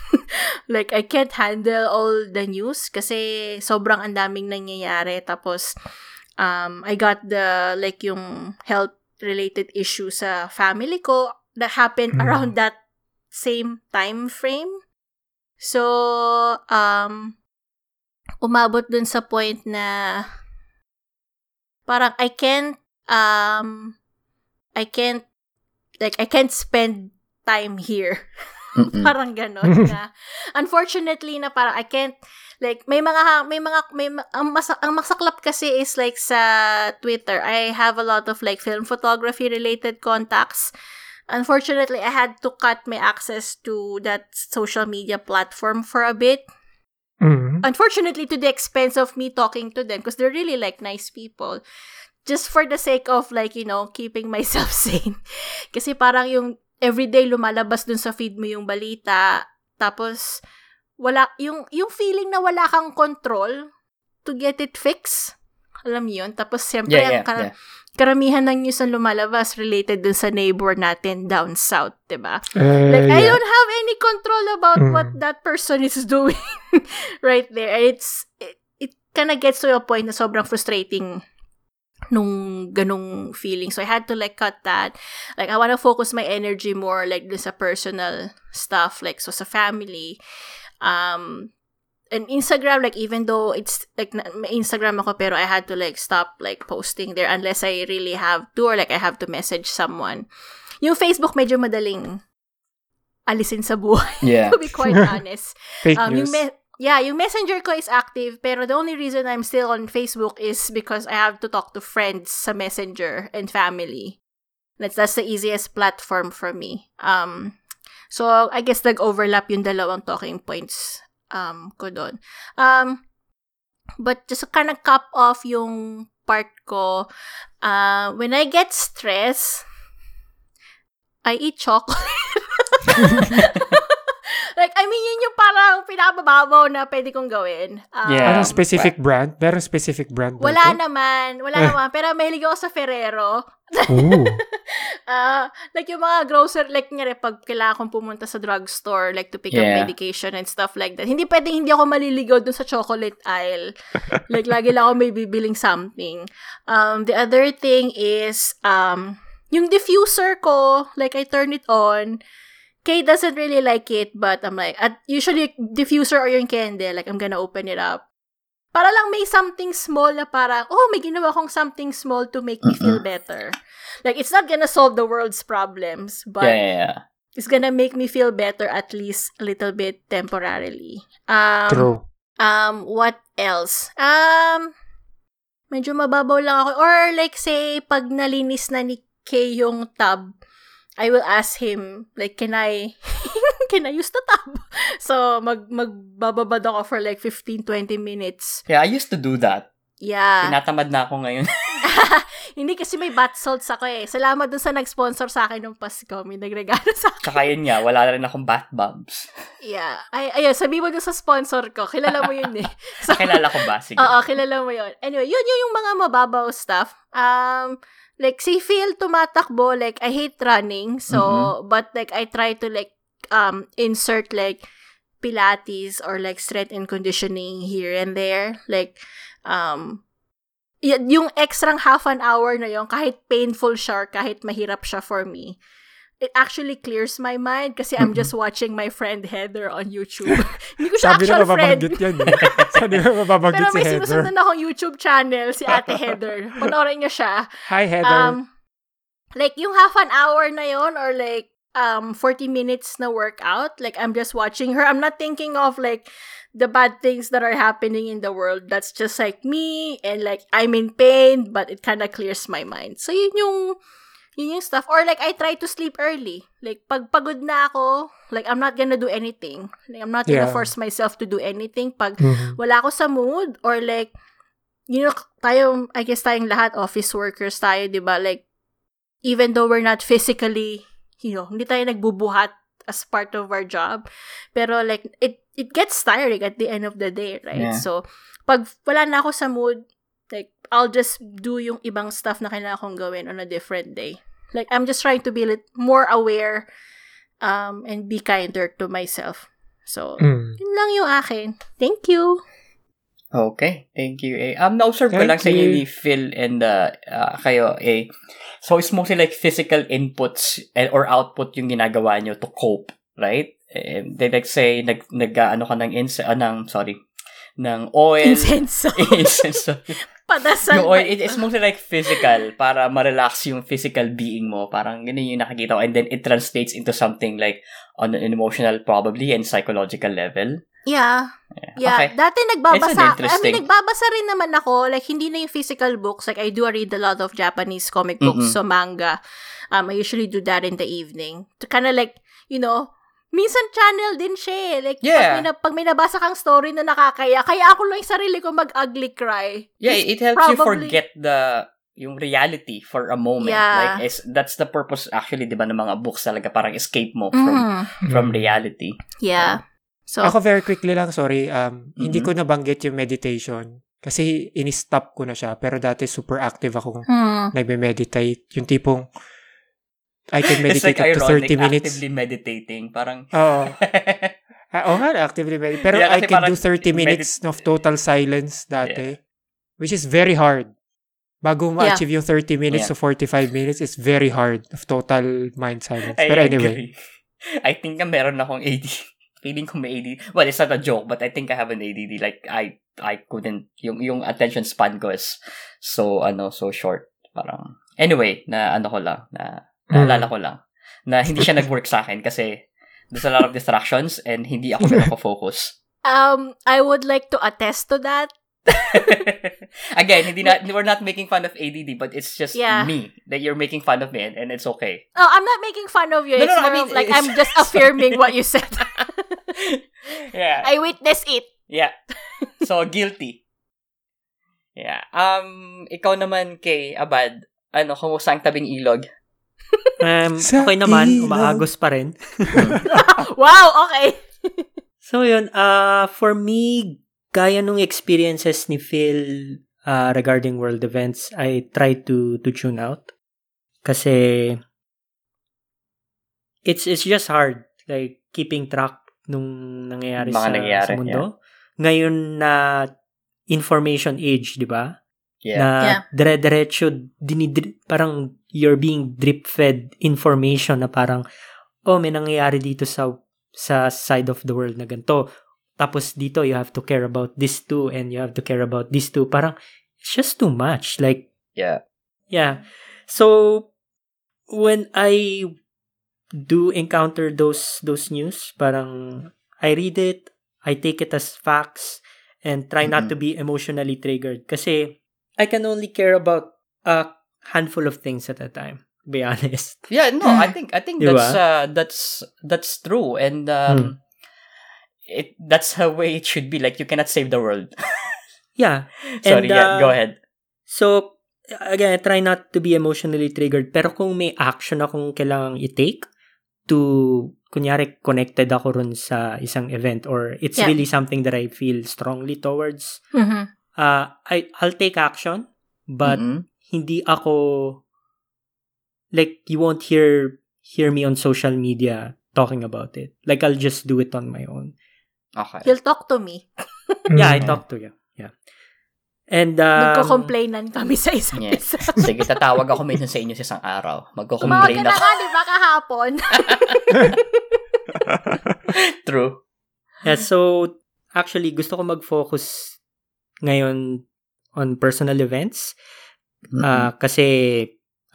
S3: like I can't handle all the news kasi sobrang ang daming nangyayari tapos um I got the like yung health related issue sa family ko that happened
S2: Mm.
S3: around that same time frame so um umabot dun sa point na parang I can't um I can't like I can't spend time here. parang ganon na. Unfortunately na parang I can't like may mga may mga may ma- ang, mas, ang masaklap kasi is like sa Twitter I have a lot of like film photography related contacts. Unfortunately I had to cut my access to that social media platform for a bit.
S2: Mm.
S3: unfortunately to the expense of me talking to them because they're really like nice people. Just for the sake of like you know keeping myself sane. Kasi parang yung everyday lumalabas dun sa feed mo yung balita tapos wala yung yung feeling na wala kang control to get it fixed alam niyo yun tapos siyempre
S1: Yeah,
S3: ang
S1: yeah,
S3: kara-
S1: yeah.
S3: karamihan ng news na lumalabas related dun sa neighbor natin down south 'di ba
S2: Uh,
S3: like I
S2: yeah.
S3: don't have any control about
S2: Mm.
S3: what that person is doing right there. It's it, it kind of gets to a point na sobrang frustrating nung ganung feeling. So I had to like cut that. Like I want to focus my energy more like dun sa personal stuff like so sa family. Um and Instagram like even though it's like Instagram ako pero I had to like stop like posting there unless I really have to or like I have to message someone. Yung Facebook medyo madaling alisin sa buhay,
S1: Yeah.
S3: to be quite honest.
S2: Fake
S3: Um,
S2: news.
S3: yung me- yeah, yung messenger ko is active, pero the only reason I'm still on Facebook is because I have to talk to friends sa messenger and family. That's, that's the easiest platform for me. Um, so, I guess nag-overlap yung dalawang talking points um, ko doon. Um, but just kind of cap off yung part ko, uh, when I get stressed, I eat chocolate. like, I mean, yun yung parang pinakababaw na pwede kong gawin. Um,
S1: Yeah.
S2: Anong specific brand? Merong specific brand ba
S3: Wala
S2: ito?
S3: naman. Wala
S2: Eh.
S3: naman. Pero mahilig ako sa Ferrero.
S2: Ooh.
S3: Ah, like yung mga grocery, like nga rin, pag kailangan kong pumunta sa drugstore, like to pick up
S1: Yeah.
S3: medication and stuff like that. Hindi pwedeng hindi ako maliligaw dun sa chocolate aisle. like, lagi lang ako may bibiling something. Um, the other thing is, um, yung diffuser ko, like, I turn it on. Kay doesn't really like it, but I'm like, at usually, diffuser or yung candle, like, I'm gonna open it up. Para lang may something small na parang, oh, may ginawa kong something small to make me feel better. Like, it's not gonna solve the world's problems, but
S1: yeah, yeah, yeah.
S3: it's gonna make me feel better at least a little bit temporarily. Um,
S2: True.
S3: Um, what else? Um, medyo mababaw lang ako. Or like say, pag nalinis na ni Kay yung tub, I will ask him, like, can I, can I use the tub? So, mag, magbababad ako for like 15-20 minutes.
S1: Yeah, I used to do that.
S3: Yeah.
S1: Tinatamad na ako ngayon.
S3: Hindi kasi may bath salts ako eh. Salamat dun sa nag-sponsor sa akin ng Pasko. May nagregalo sa akin.
S1: Tsaka yun nga, wala na rin akong bath bombs.
S3: Yeah. Ay, ayun, sabi mo dun sa sponsor ko. Kilala mo yun eh. So,
S1: Kilala ko ba? Sige.
S3: Oo, kilala mo yun. Anyway, yun, yun yung mga mababaw stuff. Um, like, si Phil tumatakbo, like, I hate running. So, but like, I try to like, um, insert like, Pilates or like strength and conditioning here and there. Like, um, y- yung extra half an hour na yon kahit painful siya, kahit mahirap siya for me, it actually clears my mind kasi I'm just watching my friend Heather on YouTube. Hindi ko siya
S2: Sabi na
S3: actual friend.
S2: mababanggit yan. eh. Sabi na mababanggit
S3: Pero
S2: si
S3: may
S2: Heather.
S3: sinusundan akong YouTube channel, si Ate Heather. Panoorin niyo siya.
S2: Hi, Heather.
S3: Um, like, yung half an hour na yon or like, um, 40 minutes na workout, like, I'm just watching her. I'm not thinking of, like, the bad things that are happening in the world. That's just, like, me, and, like, I'm in pain, but it kind of clears my mind. So, yun yung, yun yung stuff. Or, like, I try to sleep early. Like, pag pagod na ako, like, I'm not gonna do anything. Like, I'm not gonna
S2: Yeah.
S3: force myself to do anything. Pag
S2: Mhm.
S3: wala ako sa mood or like you know tayo I guess tayong lahat office workers tayo 'di ba like even though we're not physically you know hindi tayo nagbubuhat as part of our job pero like it it gets tiring at the end of the day right
S1: Yeah.
S3: so pag wala na ako sa mood I'll just do yung ibang stuff na kailangan kong gawin on a different day like I'm just trying to be more aware um and be kinder to myself so
S2: Mm.
S3: yun lang yung akin. Thank you.
S1: Okay, thank you. Eh, um, na-observe ko lang sa inyo
S2: you.
S1: ni Phil and uh, uh, kayo, eh, so it's mostly like physical inputs and, or output yung ginagawa nyo to cope, right? Eh, they like say, nag, nag ano ka ng, ins- uh, ng, sorry, ng oil.
S3: Insenso.
S1: Incense.
S3: Padasal.
S1: oil, it- it's mostly like physical para ma-relax yung physical being mo. Parang ganun yung nakikita ko. And then it translates into something like on an emotional probably and psychological level.
S3: Yeah.
S1: Yeah.
S3: Yeah.
S1: Okay.
S3: Dati nagbabasa. I mean, nagbabasa rin naman ako. Like, hindi na yung physical books. Like, I do read a lot of Japanese comic books,
S1: Mm-mm.
S3: so manga. Um, I usually do that in the evening. To kind of like, you know, minsan channel din siya eh. Like,
S1: Yeah.
S3: pag, may, na- pag may nabasa kang story na nakakaya, kaya ako lang yung sarili ko mag-ugly cry.
S1: Yeah, it helps you
S3: probably-
S1: forget the yung reality for a moment.
S3: Yeah.
S1: Like is that's the purpose actually, 'di ba, ng mga books talaga parang escape mo from
S3: Mhm.
S1: from
S2: Mm.
S1: reality.
S3: Yeah. So,
S2: Ako very quickly lang, sorry. Um, Hindi
S1: Mhm.
S2: ko nabanggit yung meditation. Kasi in-stop ko na siya. Pero dati super active ako
S3: hmm.
S2: nagme-meditate. Yung tipong I can meditate
S1: like
S2: up to
S1: ironic
S2: 30 minutes.
S1: actively meditating. Parang
S2: Oo. Ah, Oo nga, actively meditate. Pero
S1: Yeah,
S2: I can do
S1: parang
S2: 30 minutes
S1: medit-
S2: of total silence dati. Which is very hard. Bago ma-achieve yung 30 minutes
S1: Yeah.
S2: to 45 minutes, it's very hard of total mind silence.
S1: I
S2: Pero anyway.
S1: agree. I think na meron akong AD. Feeling ko may AD. Well, it's not a joke, but I think I have an ADD. Like, I I couldn't, yung, yung attention span ko is so, ano, so short. Parang, anyway, na ano ko lang, na, naalala ko lang, na hindi siya nag-work sa akin kasi there's a lot of distractions and hindi ako focus
S3: um, I would like to attest to that.
S1: Again, hindi na, we're not making fun of ADD, but it's just
S3: Yeah.
S1: me that you're making fun of me and, and it's okay.
S3: Oh, I'm not making fun of you.
S1: No,
S3: It's
S1: no, no, I mean,
S3: of like
S1: it's-
S3: I'm just affirming what you said.
S1: yeah.
S3: I witnessed it.
S1: Yeah. So, guilty. Yeah. Um, ikaw naman kay Abad, ano, kumusta ang tabing ilog?
S4: Um,
S2: Sa
S4: okay naman, umaagos pa rin.
S3: Wow, okay.
S4: So yun, uh, for me, gaya nung experiences ni Phil uh, regarding world events, I try to to tune out. Kasi it's it's just hard like keeping track nung nangyayari
S1: Mga
S4: sa,
S1: nangyayari,
S4: sa mundo. Ngayon na information age, di ba?
S1: Yeah.
S4: Na
S3: Yeah.
S4: dire-diretso, dinidri- parang you're being drip-fed information na parang, oh, may nangyayari dito sa sa side of the world na ganito. Tapos dito, you have to care about this too, and you have to care about this too. Parang, it's just too much. Like,
S1: Yeah.
S4: yeah. So, when I do encounter those those news, parang I read it, I take it as facts, and try not to be emotionally triggered. Kasi I can only care about a handful of things at a time. Be honest.
S1: Yeah, no, I think I think that's uh that's that's true and um it that's the way it should be like you cannot save the world.
S4: Yeah.
S1: Sorry,
S4: And,
S1: yeah,
S4: uh,
S1: go ahead.
S4: So, again, I try not to be emotionally triggered. Pero kung may action akong kailangang i-take to kunyari connected ako rin sa isang event or it's
S3: Yeah.
S4: really something that I feel strongly towards,
S3: Mhm.
S4: Uh, I, I'll take action, but
S1: Mhm.
S4: hindi ako, like, you won't hear, hear me on social media talking about it. Like, I'll just do it on my own.
S1: Okay.
S3: You'll talk to me.
S4: Yeah, I
S2: Mm.
S4: talk to you. Yeah. And, um,
S3: Nagko-complainan kami sa isa't isa.
S1: Sige, tatawag ako minsan sa inyo sa isang araw.
S3: Tumawag
S1: Magko-complain
S3: ka na
S1: ako.
S3: nga, di ba, kahapon?
S1: True.
S4: Yeah, so actually gusto ko mag-focus ngayon on personal events
S1: Mhm.
S4: Ah, kasi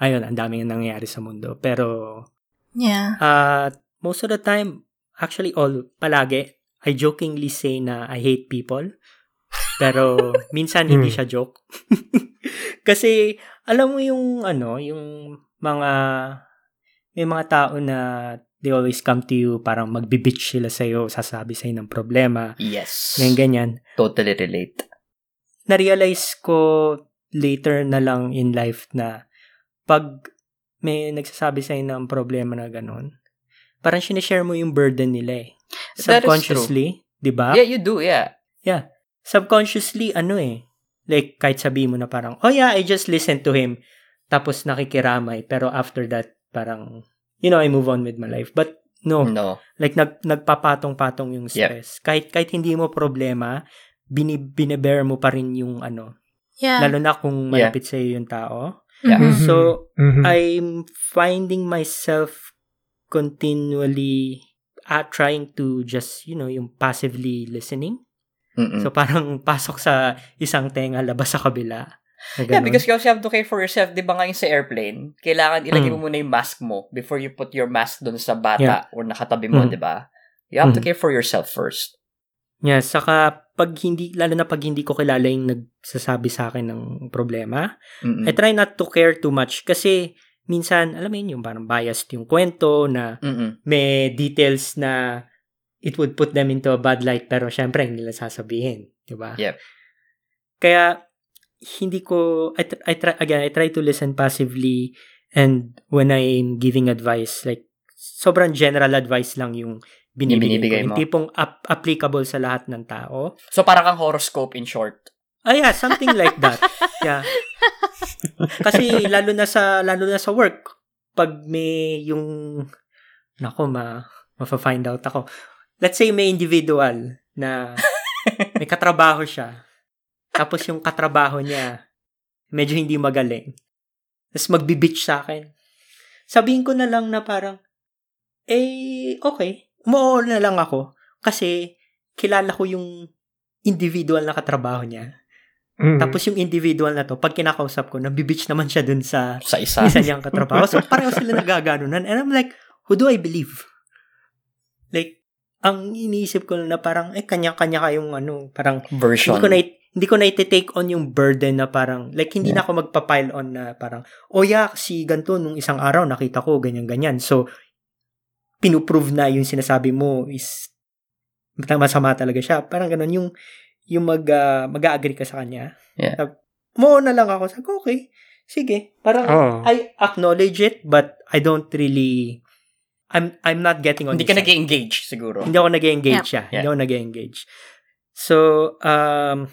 S4: ayun, ang daming nangyayari sa mundo. Pero
S3: yeah.
S4: uh, most of the time, actually all palagi I jokingly say na I hate people. Pero minsan hindi
S2: Hmm.
S4: siya joke. kasi alam mo yung ano, yung mga may mga tao na they always come to you parang magbibitch sila sa'yo, sasabi sa'yo ng problema,
S1: yes.
S4: ganyan ganyan.
S1: Totally relate.
S4: Na-realize ko later na lang in life na pag may nagsasabi sa'yo ng problema na ganun, parang sinishare mo yung burden nila eh. Subconsciously, di ba?
S1: Yeah, you do, yeah.
S4: Subconsciously, ano eh, like kahit sabi mo na parang, oh yeah, I just listened to him, tapos nakikiramay, pero after that, parang, you know, I move on with my life. But no,
S1: No.
S4: like nag, nagpapatong-patong yung stress. Kahit, kahit hindi mo problema, bini, binebear mo pa rin yung ano,
S3: Yeah.
S4: Lalo na kung
S1: Yeah.
S4: malapit sa yung tao.
S1: Yeah.
S3: Mhm.
S4: So,
S2: Mhm.
S4: I'm finding myself continually uh, trying to just, you know, yung passively listening.
S1: Mm-mm.
S4: So, parang pasok sa isang tenga, labas sa kabila.
S1: Yeah, because you also have to care for yourself. Di ba ngayon sa airplane, kailangan ilagay
S4: Mm.
S1: mo muna yung mask mo before you put your mask doon sa bata or nakatabi mo,
S4: Mm.
S1: di ba? You have to
S4: Mm.
S1: care for yourself first.
S4: Yeah, saka pag hindi, lalo na pag hindi ko kilala yung nagsasabi sa akin ng problema,
S1: Mm-mm.
S4: I try not to care too much kasi minsan, alam mo yun, yung parang biased yung kwento na
S1: Mm-mm.
S4: may details na it would put them into a bad light pero syempre hindi nila sasabihin, 'di ba?
S1: Yep.
S4: Kaya hindi ko I, tr- I try again I try to listen passively and when I'm giving advice like sobrang general advice lang yung binibigay,
S1: binibigay
S4: ko. Yung
S1: mo.
S4: tipong ap- applicable sa lahat ng tao.
S1: So, parang kang horoscope in short.
S4: Ah, yeah, something like that. Yeah. Kasi lalo na sa lalo na sa work, pag may yung nako ma mafa-find out ako. Let's say may individual na may katrabaho siya. Tapos yung katrabaho niya medyo hindi magaling. Tapos magbibitch sa akin. Sabihin ko na lang na parang eh okay, umuo na lang ako kasi kilala ko yung individual na katrabaho niya.
S2: Mhm.
S4: Tapos yung individual na to, pag kinakausap ko, nabibitch naman siya dun sa
S1: Sa isa.
S4: isa niyang katrabaho. So, pareho sila nagaganunan. And I'm like, who do I believe? Like, ang iniisip ko na parang, eh, kanya-kanya kayong ano, parang,
S1: version.
S4: hindi ko na, hindi ko na iti-take on yung burden na parang, like, hindi na ako magpa-pile on na parang, oh yeah, si ganito, nung isang araw, nakita ko, ganyan-ganyan. So, pinuprove na yung sinasabi mo is masama talaga siya. Parang ganun, yung, yung mag, ah, mag-agree ka sa kanya.
S1: Yeah.
S4: Sab- mo na lang ako. Sabi ko, okay, sige. Parang,
S2: Oh.
S4: I acknowledge it, but I don't really, I'm, I'm not getting on
S1: Hindi ka
S4: side.
S1: nag-engage siguro.
S4: Hindi ako nag-engage siya.
S1: Yeah.
S4: Hindi ako nag-engage. So, um,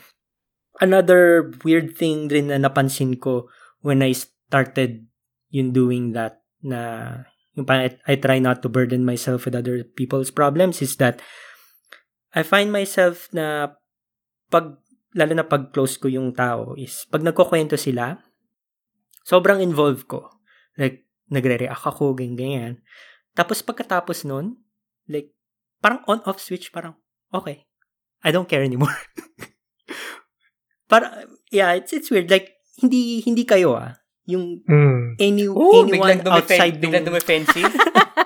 S4: another weird thing rin na napansin ko when I started yung doing that na yung parang I, I try not to burden myself with other people's problems is that I find myself na pag lalo na pag close ko yung tao is pag nagkukwento sila sobrang involved ko. Like nagre-react ako ganyan ganyan. Tapos pagkatapos nun like parang on off switch parang okay I don't care anymore. Para yeah it's it's weird. Like hindi hindi kayo ah yung
S2: Mm.
S4: any
S1: Ooh,
S4: anyone
S1: biglang
S4: outside
S1: outside biglang
S4: nung
S1: dumefensive.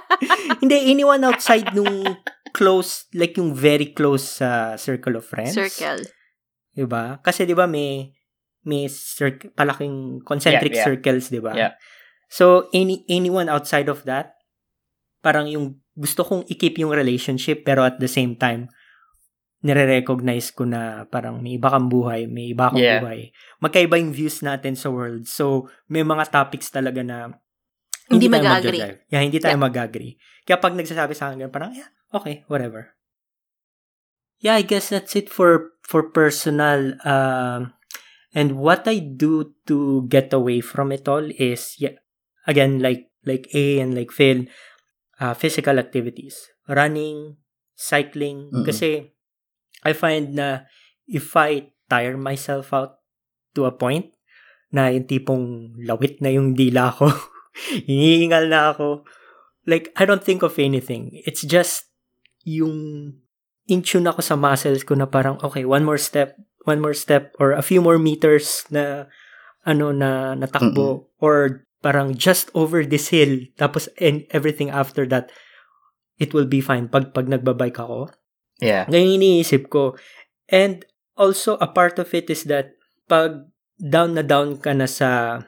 S4: hindi anyone outside nung close like yung very close sa circle of friends
S3: Circle.
S4: 'di ba kasi 'di ba may may cir- palaking concentric
S1: Yeah, yeah.
S4: circles 'di ba
S1: Yeah.
S4: so any anyone outside of that parang yung gusto kong i-keep yung relationship pero at the same time nire-recognize ko na parang may iba kang buhay, may iba kang
S1: Yeah.
S4: buhay. Magkaiba yung views natin sa world. So, may mga topics talaga na
S3: Hindi
S4: tayo
S3: mag-agree.
S4: Yeah, hindi tayo mag-agree. Kaya pag nagsasabi sa akin, parang, yeah, okay, whatever. Yeah, I guess that's it for for personal. Um, and what I do to get away from it all is, yeah, again, like like A and like Phil, uh, physical activities, running, cycling.
S1: Mm-mm.
S4: Kasi I find na if I tire myself out to a point na yung tipong lawit na yung dila ko, hinihingal na ako, like, I don't think of anything. It's just yung in tune ako sa muscles ko na parang, okay, one more step, one more step, or a few more meters na, ano, na natakbo, or parang just over this hill, tapos and everything after that, it will be fine pag, pag nagbabike ako.
S1: Yeah.
S4: Ngayon iniisip ko. And also, a part of it is that pag down na down ka na sa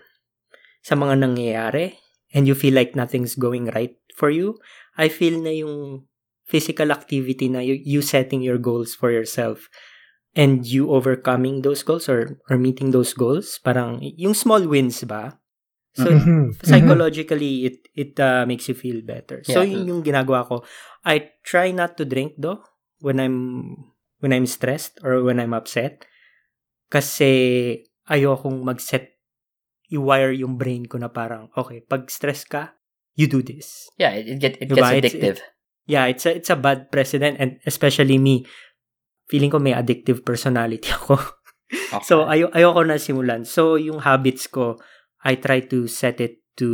S4: sa mga nangyayari and you feel like nothing's going right for you, I feel na yung physical activity na you, you setting your goals for yourself and you overcoming those goals or, or meeting those goals, parang yung small wins ba? So,
S2: Mhm.
S4: psychologically it it uh, makes you feel better. So
S1: Yeah.
S4: yun yung ginagawa ko. I try not to drink though when I'm when I'm stressed or when I'm upset kasi ayokong mag-set i-wire yung brain ko na parang okay, pag stress ka, you do this.
S1: Yeah, it, it, get, it
S4: Diba?
S1: gets
S4: It's-
S1: addictive.
S4: Yeah, it's a it's a bad precedent and especially me feeling ko may addictive personality ako.
S1: Okay.
S4: So, ayo ayoko na simulan. So, yung habits ko, I try to set it to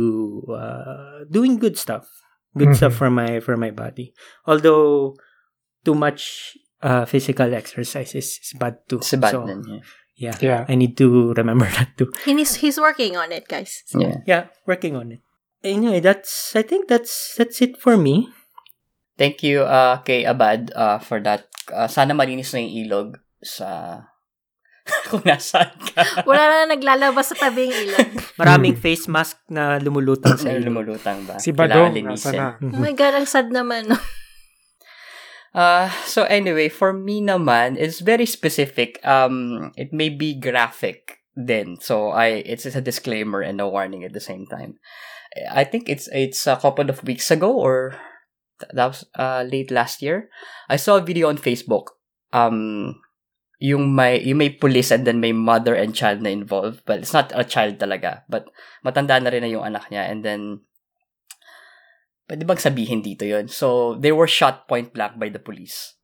S4: uh, doing good stuff. Good
S2: Mhm.
S4: stuff for my for my body. Although, too much uh, physical exercise is, is bad too.
S1: It's bad
S4: so,
S1: then, yeah.
S4: yeah.
S2: Yeah.
S4: I need to remember that too.
S3: He's, he's working on it, guys.
S1: Yeah.
S4: Yeah, working on it. Anyway, that's, I think that's, that's it for me.
S1: Thank you uh, kay Abad uh, for that. Uh, sana malinis na yung ilog sa kung nasaan ka.
S3: Wala na naglalabas sa tabing ilog.
S4: Maraming face mask na lumulutang sa
S1: Sa
S4: ilong.
S1: lumulutang ba?
S2: Si
S1: Kailangan
S2: Badong, nasa na?
S3: Oh my God, ang sad naman. no?
S1: Uh, so anyway, for me naman, it's very specific. Um, it may be graphic then. So I, it's, a disclaimer and a warning at the same time. I think it's it's a couple of weeks ago or that was uh, late last year. I saw a video on Facebook. Um, yung may yung may police and then may mother and child na involved. But it's not a child talaga. But matanda na rin na yung anak niya. And then Pwede bang sabihin dito yon So, they were shot point blank by the police.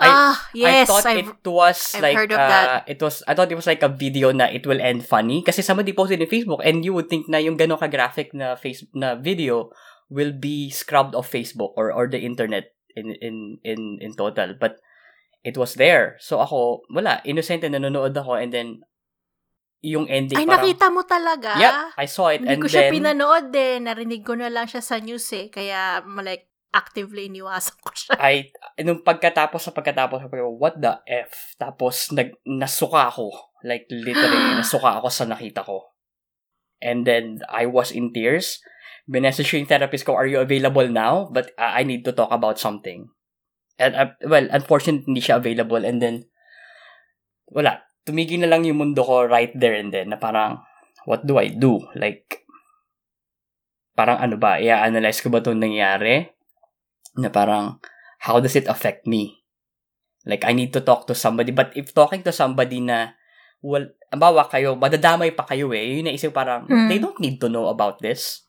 S1: I-
S3: ah, yes.
S1: I thought
S3: I've,
S1: it was
S3: I've
S1: like
S3: heard of
S1: uh,
S3: that.
S1: it was I thought it was like a video na it will end funny kasi somebody posted in Facebook and you would think na yung ganong ka-graphic na face na video will be scrubbed off Facebook or or the internet in in in in total but it was there so ako wala innocent na nanonood ako and then yung ending
S3: ay,
S1: parang
S3: nakita mo talaga?
S1: yeah I saw it
S3: Hindi
S1: and
S3: ko siya
S1: then
S3: pinanood eh. Narinig ko na lang siya sa news eh. Kaya, like, actively iniwasan ko siya.
S1: ay nung pagkatapos sa pagkatapos sabi ko, what the F? Tapos nag nasuka ako. Like literally nasuka ako sa nakita ko. And then I was in tears. Binessage yung therapist ko, are you available now? But uh, I need to talk about something. And uh, well, unfortunately hindi siya available and then wala. Tumigil na lang yung mundo ko right there and then na parang what do I do? Like parang ano ba, i-analyze ko ba itong nangyari? na parang, how does it affect me? Like, I need to talk to somebody. But if talking to somebody na, well, ambawa kayo, madadamay pa kayo eh. Yun naisip parang,
S3: Mm.
S1: they don't need to know about this.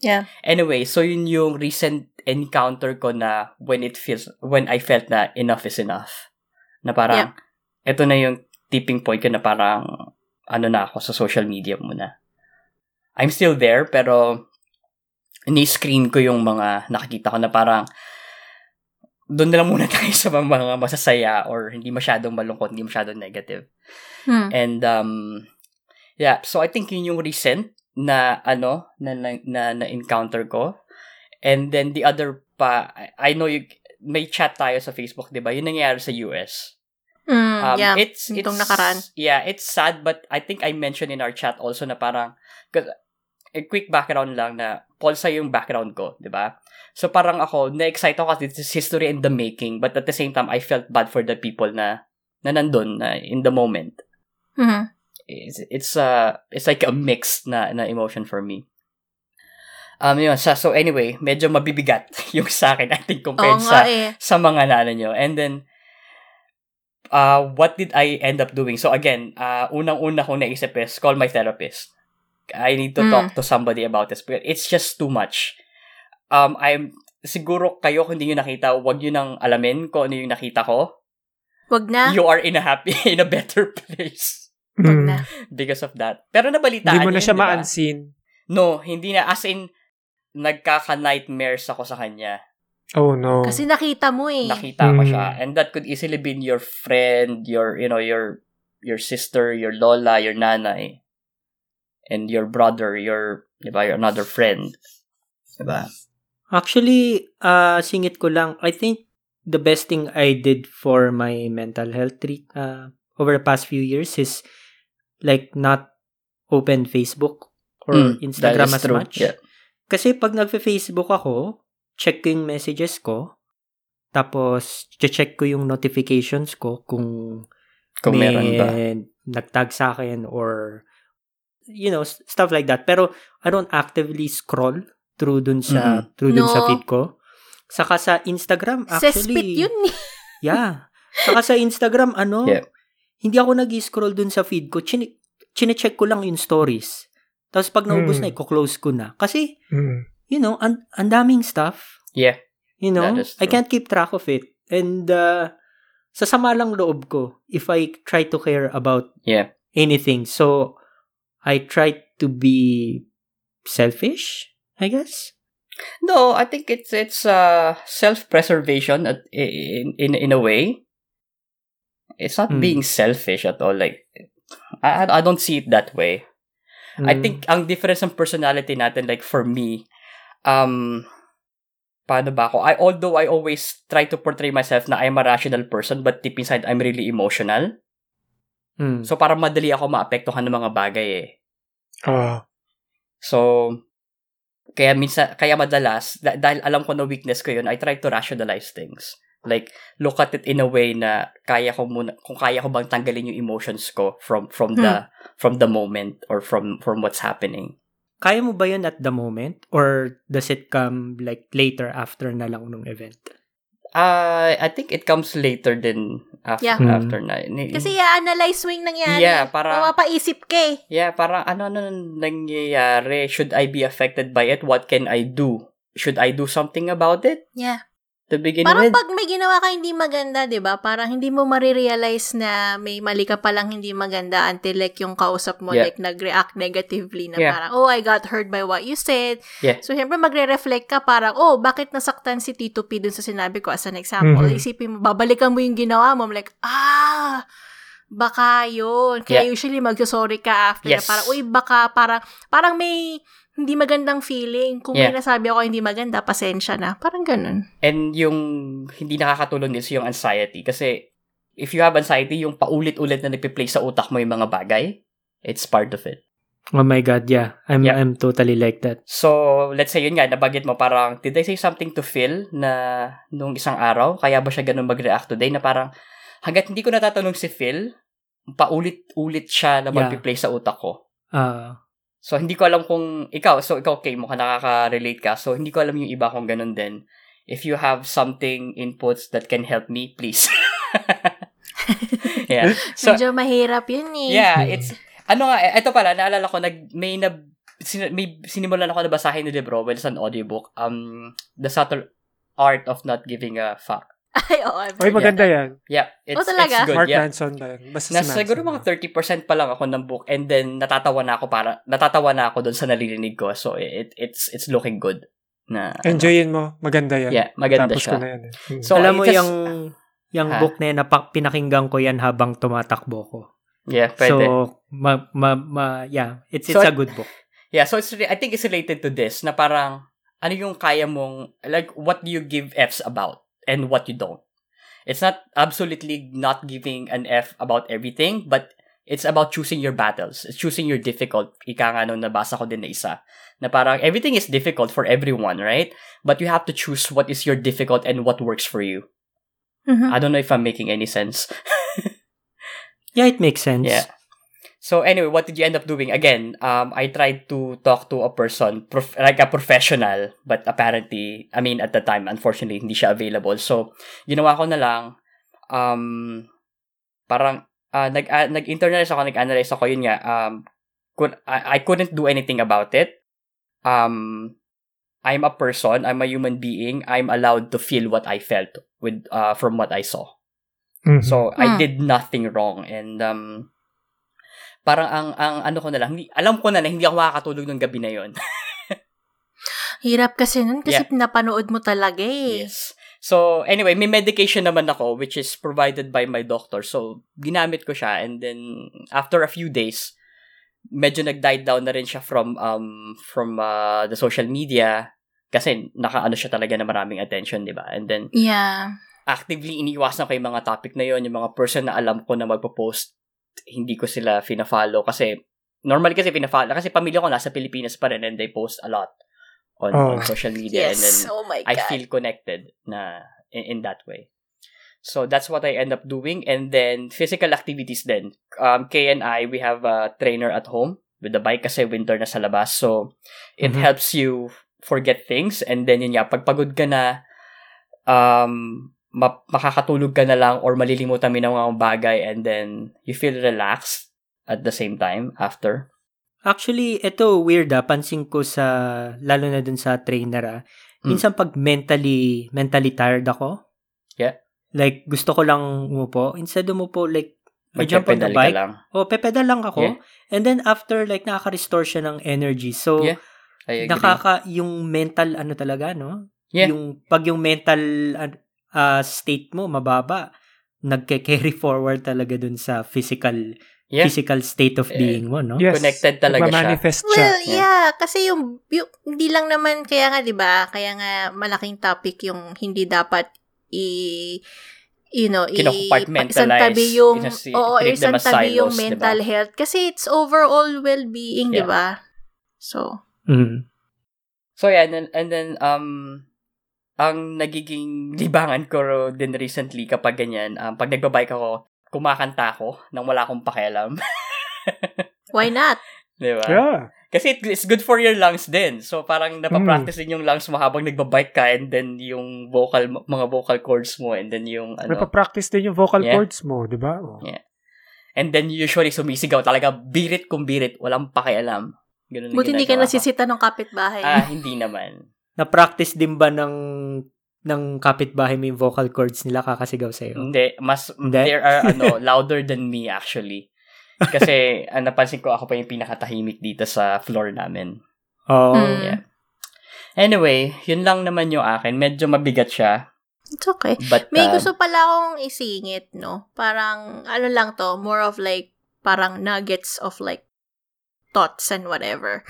S3: Yeah.
S1: Anyway, so yun yung recent encounter ko na when it feels, when I felt na enough is enough. Na parang, eto na yung tipping point ko na parang, ano na ako sa social media muna. I'm still there, pero ni-screen ko yung mga nakikita ko na parang doon na lang muna tayo sa mga masasaya or hindi masyadong malungkot, hindi masyadong negative.
S3: Hmm.
S1: And um yeah, so I think yun yung recent na ano na na, na, na encounter ko. And then the other pa I, know you may chat tayo sa Facebook, 'di ba? Yun nangyayari sa US.
S3: Mm,
S1: Um,
S3: yeah.
S1: it's
S3: Itong
S1: it's
S3: nakaraan.
S1: Yeah, it's sad but I think I mentioned in our chat also na parang cause, a quick background lang na Polsa yung background ko, 'di ba? So parang ako na-excite ako kasi this is history in the making but at the same time I felt bad for the people na na nandun na in the moment.
S3: Mhm.
S1: It's it's uh it's like a mixed na na emotion for me. Um, yun. So, so anyway, medyo mabibigat yung sa akin, I think, compared sa,
S3: eh.
S1: sa mga nana nyo. And then, uh, what did I end up doing? So again, uh, unang-una kong naisip is call my therapist. I need to
S3: Mm.
S1: talk to somebody about this because it's just too much. Um, I'm, siguro kayo kung hindi nyo nakita, wag nyo nang alamin kung ano yung nakita ko.
S3: Wag na.
S1: You are in a happy, in a better place
S3: Wag
S2: Mm.
S3: na.
S1: because of that. Pero nabalitaan
S2: Hindi mo na siya ma-unseen.
S1: No, hindi na. As in, nagkaka-nightmares ako sa kanya.
S2: Oh, no.
S3: Kasi nakita mo eh.
S1: Nakita ko
S2: Mm.
S1: siya. And that could easily be your friend, your, you know, your, your sister, your lola, your nanay, and your brother, your, di ba, your another friend. Diba?
S4: Actually, uh, singit ko lang, I think the best thing I did for my mental health treat uh, over the past few years is like not open Facebook or
S1: Mm,
S4: Instagram
S1: that is
S4: as
S1: true.
S4: much.
S1: Yeah.
S4: Kasi pag nagfe-Facebook ako, check ko yung messages ko, tapos check ko yung notifications ko kung
S1: Kung
S4: may
S1: meron ba.
S4: nagtag sa akin or you know, stuff like that. Pero I don't actively scroll through dun sa
S1: Mhm.
S4: through dun sa
S3: No.
S4: feed ko. Saka sa Instagram actually.
S3: yun eh.
S4: Yeah. Saka sa Instagram ano,
S1: Yeah.
S4: hindi ako nag-scroll dun sa feed ko. Chine- chine-check ko lang yung stories. Tapos pag naubos
S2: Mm.
S4: na, i-close ko na. Kasi,
S2: Mm.
S4: You know, and ang daming stuff.
S1: Yeah.
S4: You know, I can't keep track of it. And uh, sasama lang loob ko if I try to care about
S1: Yeah.
S4: anything. So, I try to be selfish, I guess.
S1: No, I think it's it's uh self-preservation at, in in in a way. It's not
S4: Mm.
S1: being selfish at all. Like I I don't see it that way. I
S4: Mm.
S1: think ang difference ng personality natin, like for me, um, paano ba ako? I, although I always try to portray myself na I'm a rational person, but deep inside, I'm really emotional.
S4: Mm.
S1: So, parang madali ako maapektuhan ng mga bagay eh.
S2: Ah.
S1: So, kaya minsan, kaya madalas, da- dahil alam ko na weakness ko yun, I try to rationalize things. Like, look at it in a way na kaya ko muna, kung kaya ko bang tanggalin yung emotions ko from, from the, from the moment or from, from what's happening.
S4: Kaya mo ba yun at the moment? Or does it come like later after na lang nung event?
S1: Uh, I think it comes later din after,
S3: Yeah.
S2: Hmm.
S1: after na. ni-
S3: Kasi i-analyze mo yung nangyari.
S1: Yeah, para-
S3: Mapapaisip ka eh.
S1: Yeah, parang ano ano nangyayari? Should I be affected by it? What can I do? Should I do something about it
S3: Yeah.
S1: To begin
S3: Parang
S1: with?
S3: pag may ginawa ka hindi maganda, 'di ba? Parang hindi mo marirealize na may mali ka palang hindi maganda until like yung kausap mo
S1: Yeah.
S3: like nag-react negatively na
S1: Yeah.
S3: parang oh, I got hurt by what you said.
S1: Yeah.
S3: So syempre magre-reflect ka parang oh, bakit nasaktan si Tito P dun sa sinabi ko as an example.
S2: Mhm.
S3: Isipin mo, babalikan mo yung ginawa mo, I'm like, ah, baka yun. Kaya
S1: Yeah.
S3: usually magsasorry ka after
S1: Yes.
S3: parang, uy, baka parang, parang may hindi magandang feeling. Kung may
S1: Yeah.
S3: nasabi ako hindi maganda, pasensya na. Parang ganun.
S1: And yung hindi nakakatulong is yung anxiety. Kasi if you have anxiety, yung paulit-ulit na nagpe-play sa utak mo yung mga bagay, it's part of it.
S4: Oh my God, yeah. I'm,
S1: Yeah.
S4: I'm totally like that.
S1: So, let's say yun nga, nabagit mo parang, did I say something to Phil na nung isang araw? Kaya ba siya ganun mag-react today? Na parang, hanggat hindi ko natatanong si Phil, paulit-ulit siya na
S4: Yeah.
S1: mag-play sa utak ko.
S4: Uh,
S1: So, hindi ko alam kung ikaw, so ikaw, okay, mukhang nakaka-relate ka. So, hindi ko alam yung iba kung ganun din. If you have something, inputs that can help me, please. yeah. So,
S3: Medyo mahirap yun eh.
S1: yeah, it's, ano nga, ito pala, naalala ko, nag, may, na, sin, may sinimulan ako na basahin ni libro, well, it's an audiobook, um, The Subtle Art of Not Giving a Fuck.
S3: Ay, oo. I've
S2: Oy, maganda yan.
S1: Yeah, it's,
S3: Oh, talaga?
S1: it's good.
S2: Mark
S1: yeah.
S2: Manson ba yan? Basta si
S1: Nasa
S2: Manson.
S1: siguro mga 30% pa lang ako ng book and then natatawa na ako para natatawa na ako doon sa naririnig ko. So it it's it's looking good. Na ano.
S2: Enjoyin mo. Maganda yan.
S1: Yeah, maganda
S2: Tapos
S1: siya.
S2: ko na yan. eh. Hmm.
S1: So
S4: alam mo
S1: just-
S4: yung, yung
S1: Ha?
S4: book na yan, napak, pinakinggan ko yan habang tumatakbo ko.
S1: Yeah, pwede.
S4: So, ma, ma, ma, yeah, it's, it's
S1: So,
S4: a good book.
S1: yeah, so it's re- I think it's related to this na parang ano yung kaya mong like what do you give Fs about and what you don't. It's not absolutely not giving an F about everything, but it's about choosing your battles. It's choosing your difficult. Ika nga nung nabasa ko din na isa. Na parang everything is difficult for everyone, right? But you have to choose what is your difficult and what works for you.
S3: Mhm.
S1: I don't know if I'm making any sense.
S4: Yeah, it makes sense.
S1: Yeah. So anyway, what did you end up doing? Again, um, I tried to talk to a person, prof- like a professional, but apparently, I mean, at the time, unfortunately, hindi siya available. So, ginawa ko na lang, um, parang, uh, nag, uh, nag-internalize ako, nag-analyze ako, yun nga, um, could, I, I couldn't do anything about it. Um, I'm a person, I'm a human being, I'm allowed to feel what I felt with, uh, from what I saw.
S2: Mhm.
S1: So, I
S3: Hmm.
S1: did nothing wrong. And, um, parang ang, ang ano ko na lang, hindi, alam ko na na hindi ako makakatulog ng gabi na yon.
S3: Hirap kasi nun kasi
S1: Yeah.
S3: pinapanood mo talaga eh.
S1: yes. So, anyway, may medication naman ako which is provided by my doctor. So, ginamit ko siya and then after a few days, medyo nag-died down na rin siya from um from uh, the social media kasi nakaano siya talaga na maraming attention, 'di ba? And then
S3: Yeah.
S1: actively iniiwasan ko yung mga topic na yon, yung mga person na alam ko na magpo-post, hindi ko sila fina-follow kasi normally kasi fina-follow kasi pamilya ko nasa Pilipinas pa rin and they post a lot on,
S2: Oh.
S1: on social media and then
S3: Yes. Oh my
S1: I
S3: God.
S1: feel connected na in, in that way. So that's what I end up doing and then physical activities then. Um Kay and I we have a trainer at home with the bike kasi winter na sa labas. So it
S2: Mhm.
S1: helps you forget things and then yun nga pagpagod ka na um ma- makakatulog ka na lang or malilimutan mo ng mga bagay and then you feel relaxed at the same time after.
S4: Actually, ito weird ah. Pansin ko sa, lalo na dun sa trainer ah.
S1: Mm.
S4: Minsan pag mentally, mentally tired ako.
S1: Yeah.
S4: Like, gusto ko lang umupo. Instead umupo, like, I jump on the bike.
S1: lang.
S4: O, pepedal lang ako.
S1: Yeah.
S4: And then after, like, nakaka-restore siya ng energy. So,
S1: Yeah,
S4: nakaka, yung mental, ano talaga, no?
S1: Yeah.
S4: Yung, pag yung mental uh, state mo, mababa, nagke-carry forward talaga dun sa physical
S1: Yeah.
S4: physical state of
S1: Eh,
S4: being mo, no?
S2: Yes.
S1: Connected talaga siya.
S2: Nagmamanifest siya.
S3: Well,
S1: Yeah.
S3: yeah. Kasi yung, yung, hindi lang naman, kaya nga, di ba, kaya nga malaking topic yung hindi dapat i, you know, i,
S1: Kino-compartmentalize,
S3: isang tabi yung,
S1: inasi-
S3: oo, isang tabi yung
S1: di
S3: mental health. Kasi it's overall well-being, di
S1: Yeah.
S3: ba? So,
S4: Mm.
S1: So yeah, and then, and then um ang nagiging libangan ko din recently kapag ganyan, um, pag nagbabike ako, kumakanta ako nang wala akong pakialam.
S3: why not?
S1: Di ba?
S2: Yeah.
S1: Kasi it- it's good for your lungs din. So parang napapractice din yung lungs mo habang nagbabike ka and then yung vocal, mga vocal cords mo and then yung ano.
S2: Napapractice din yung vocal
S1: Yeah.
S2: cords mo, di ba? Oh.
S1: Yeah. And then usually sumisigaw talaga, birit kung birit, walang pakialam. Ganun
S3: Buti hindi ka nasisita ng kapitbahay.
S1: Ah, hindi naman.
S4: Na-practice din ba ng ng kapitbahay mo yung vocal cords nila kakasigaw sa'yo?
S1: Hindi, mas
S4: Hindi?
S1: there are ano louder than me actually. Kasi ah, napansin ko ako pa yung pinakatahimik dito sa floor namin.
S4: Oh.
S3: Mm.
S1: Yeah. Anyway, yun lang naman yung akin. Medyo mabigat siya.
S3: It's okay.
S1: But
S3: May
S1: uh,
S3: gusto pala akong isingit, no? Parang, ano lang to, more of like, parang nuggets of like, thoughts and whatever.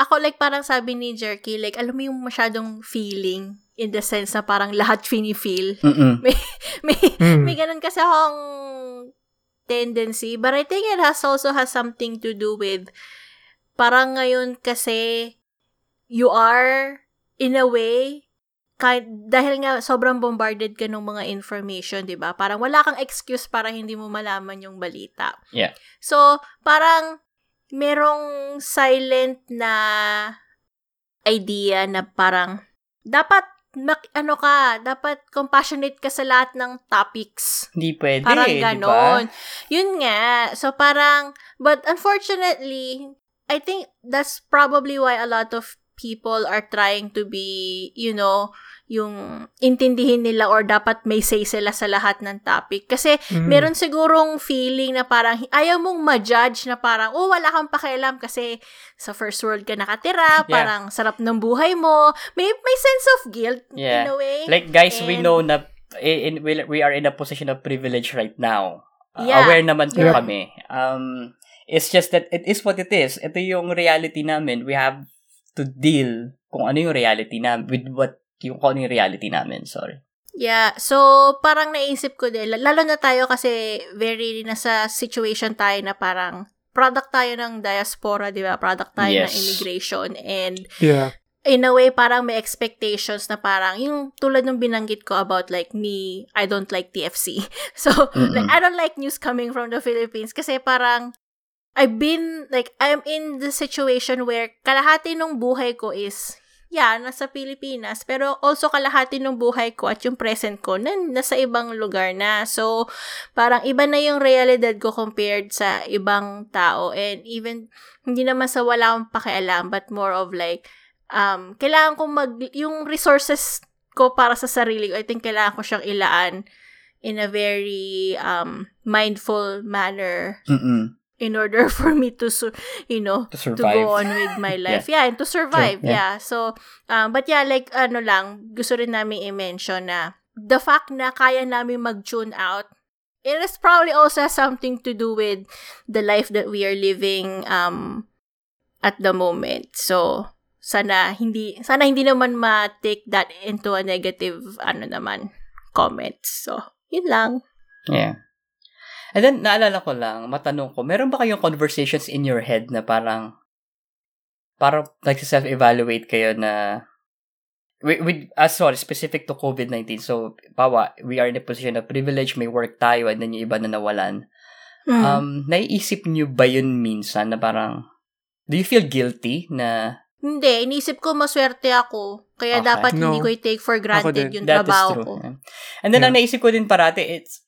S3: Ako, like, parang sabi ni Jerky, like, alam mo yung masyadong feeling in the sense na parang lahat feel
S1: mm-mm.
S3: May,
S2: Mm.
S3: may ganun kasi akong tendency. But I think it has also has something to do with parang ngayon kasi you are, in a way, kahit, dahil nga sobrang bombarded ka ng mga information, di ba? Parang wala kang excuse para hindi mo malaman yung balita.
S1: Yeah.
S3: So, parang merong silent na idea na parang dapat mak- ano ka, dapat compassionate ka sa lahat ng topics.
S1: Hindi pwede,
S3: Parang
S1: ba?
S3: ganon. Yun nga. So, parang, but unfortunately, I think that's probably why a lot of people are trying to be, you know, yung intindihin nila or dapat may say sila sa lahat ng topic. Kasi
S2: Mm.
S3: meron sigurong feeling na parang ayaw mong ma-judge na parang, oh, wala kang pakialam kasi sa first world ka nakatira,
S1: Yeah.
S3: parang sarap ng buhay mo. May, may sense of guilt
S1: Yeah.
S3: in a way.
S1: Like guys, we
S3: And-
S1: know na in, we, we are in a position of privilege right now. Uh,
S3: Yeah.
S1: Aware naman po
S2: Yeah.
S1: kami. Um, it's just that it is what it is. Ito yung reality namin. We have to deal kung ano yung reality namin with what yung kung ano yung reality namin. Sorry.
S3: Yeah, so parang naisip ko din, lalo na tayo kasi very nasa situation tayo na parang product tayo ng diaspora, di ba? Product tayo ng
S1: Yes.
S3: immigration and
S2: Yeah.
S3: in a way parang may expectations na parang yung tulad ng binanggit ko about like me, I don't like TFC. So,
S1: Mm-mm.
S3: like I don't like news coming from the Philippines kasi parang I've been, like, I'm in the situation where kalahati ng buhay ko is, yeah, nasa Pilipinas, pero also kalahati ng buhay ko at yung present ko na nasa ibang lugar na. So, parang iba na yung realidad ko compared sa ibang tao. And even, hindi naman sa wala akong pakialam, but more of like, um, kailangan ko mag, yung resources ko para sa sarili ko, I think kailangan ko siyang ilaan in a very um, mindful manner
S1: Mm-mm.
S3: In order for me to, you know,
S1: To
S3: to go on with my life. yeah. and to survive.
S1: True,
S3: yeah. So, um, but yeah, like, ano lang, gusto rin namin i-mention na the fact na kaya namin mag-tune out, it is probably also something to do with the life that we are living um, at the moment. So, sana hindi sana hindi naman ma-take that into a negative ano naman comments. So, yun lang.
S1: Yeah. And then, naalala ko lang, matanong ko, meron ba kayong conversations in your head na parang, parang nagsiself-evaluate kayo na, with, with uh, sorry, specific to COVID-19. So, bawa, we are in a position of privilege, may work tayo, and then yung iba na nawalan.
S3: Mm.
S1: Um, naiisip nyo ba yun minsan na parang, do you feel guilty na,
S3: Hindi, inisip ko maswerte ako. Kaya
S1: Okay.
S3: dapat hindi
S2: No.
S3: ko i-take for granted yung
S1: that
S3: trabaho ko.
S1: Yeah. And then,
S2: Yeah.
S1: ang naisip ko din parati, it's,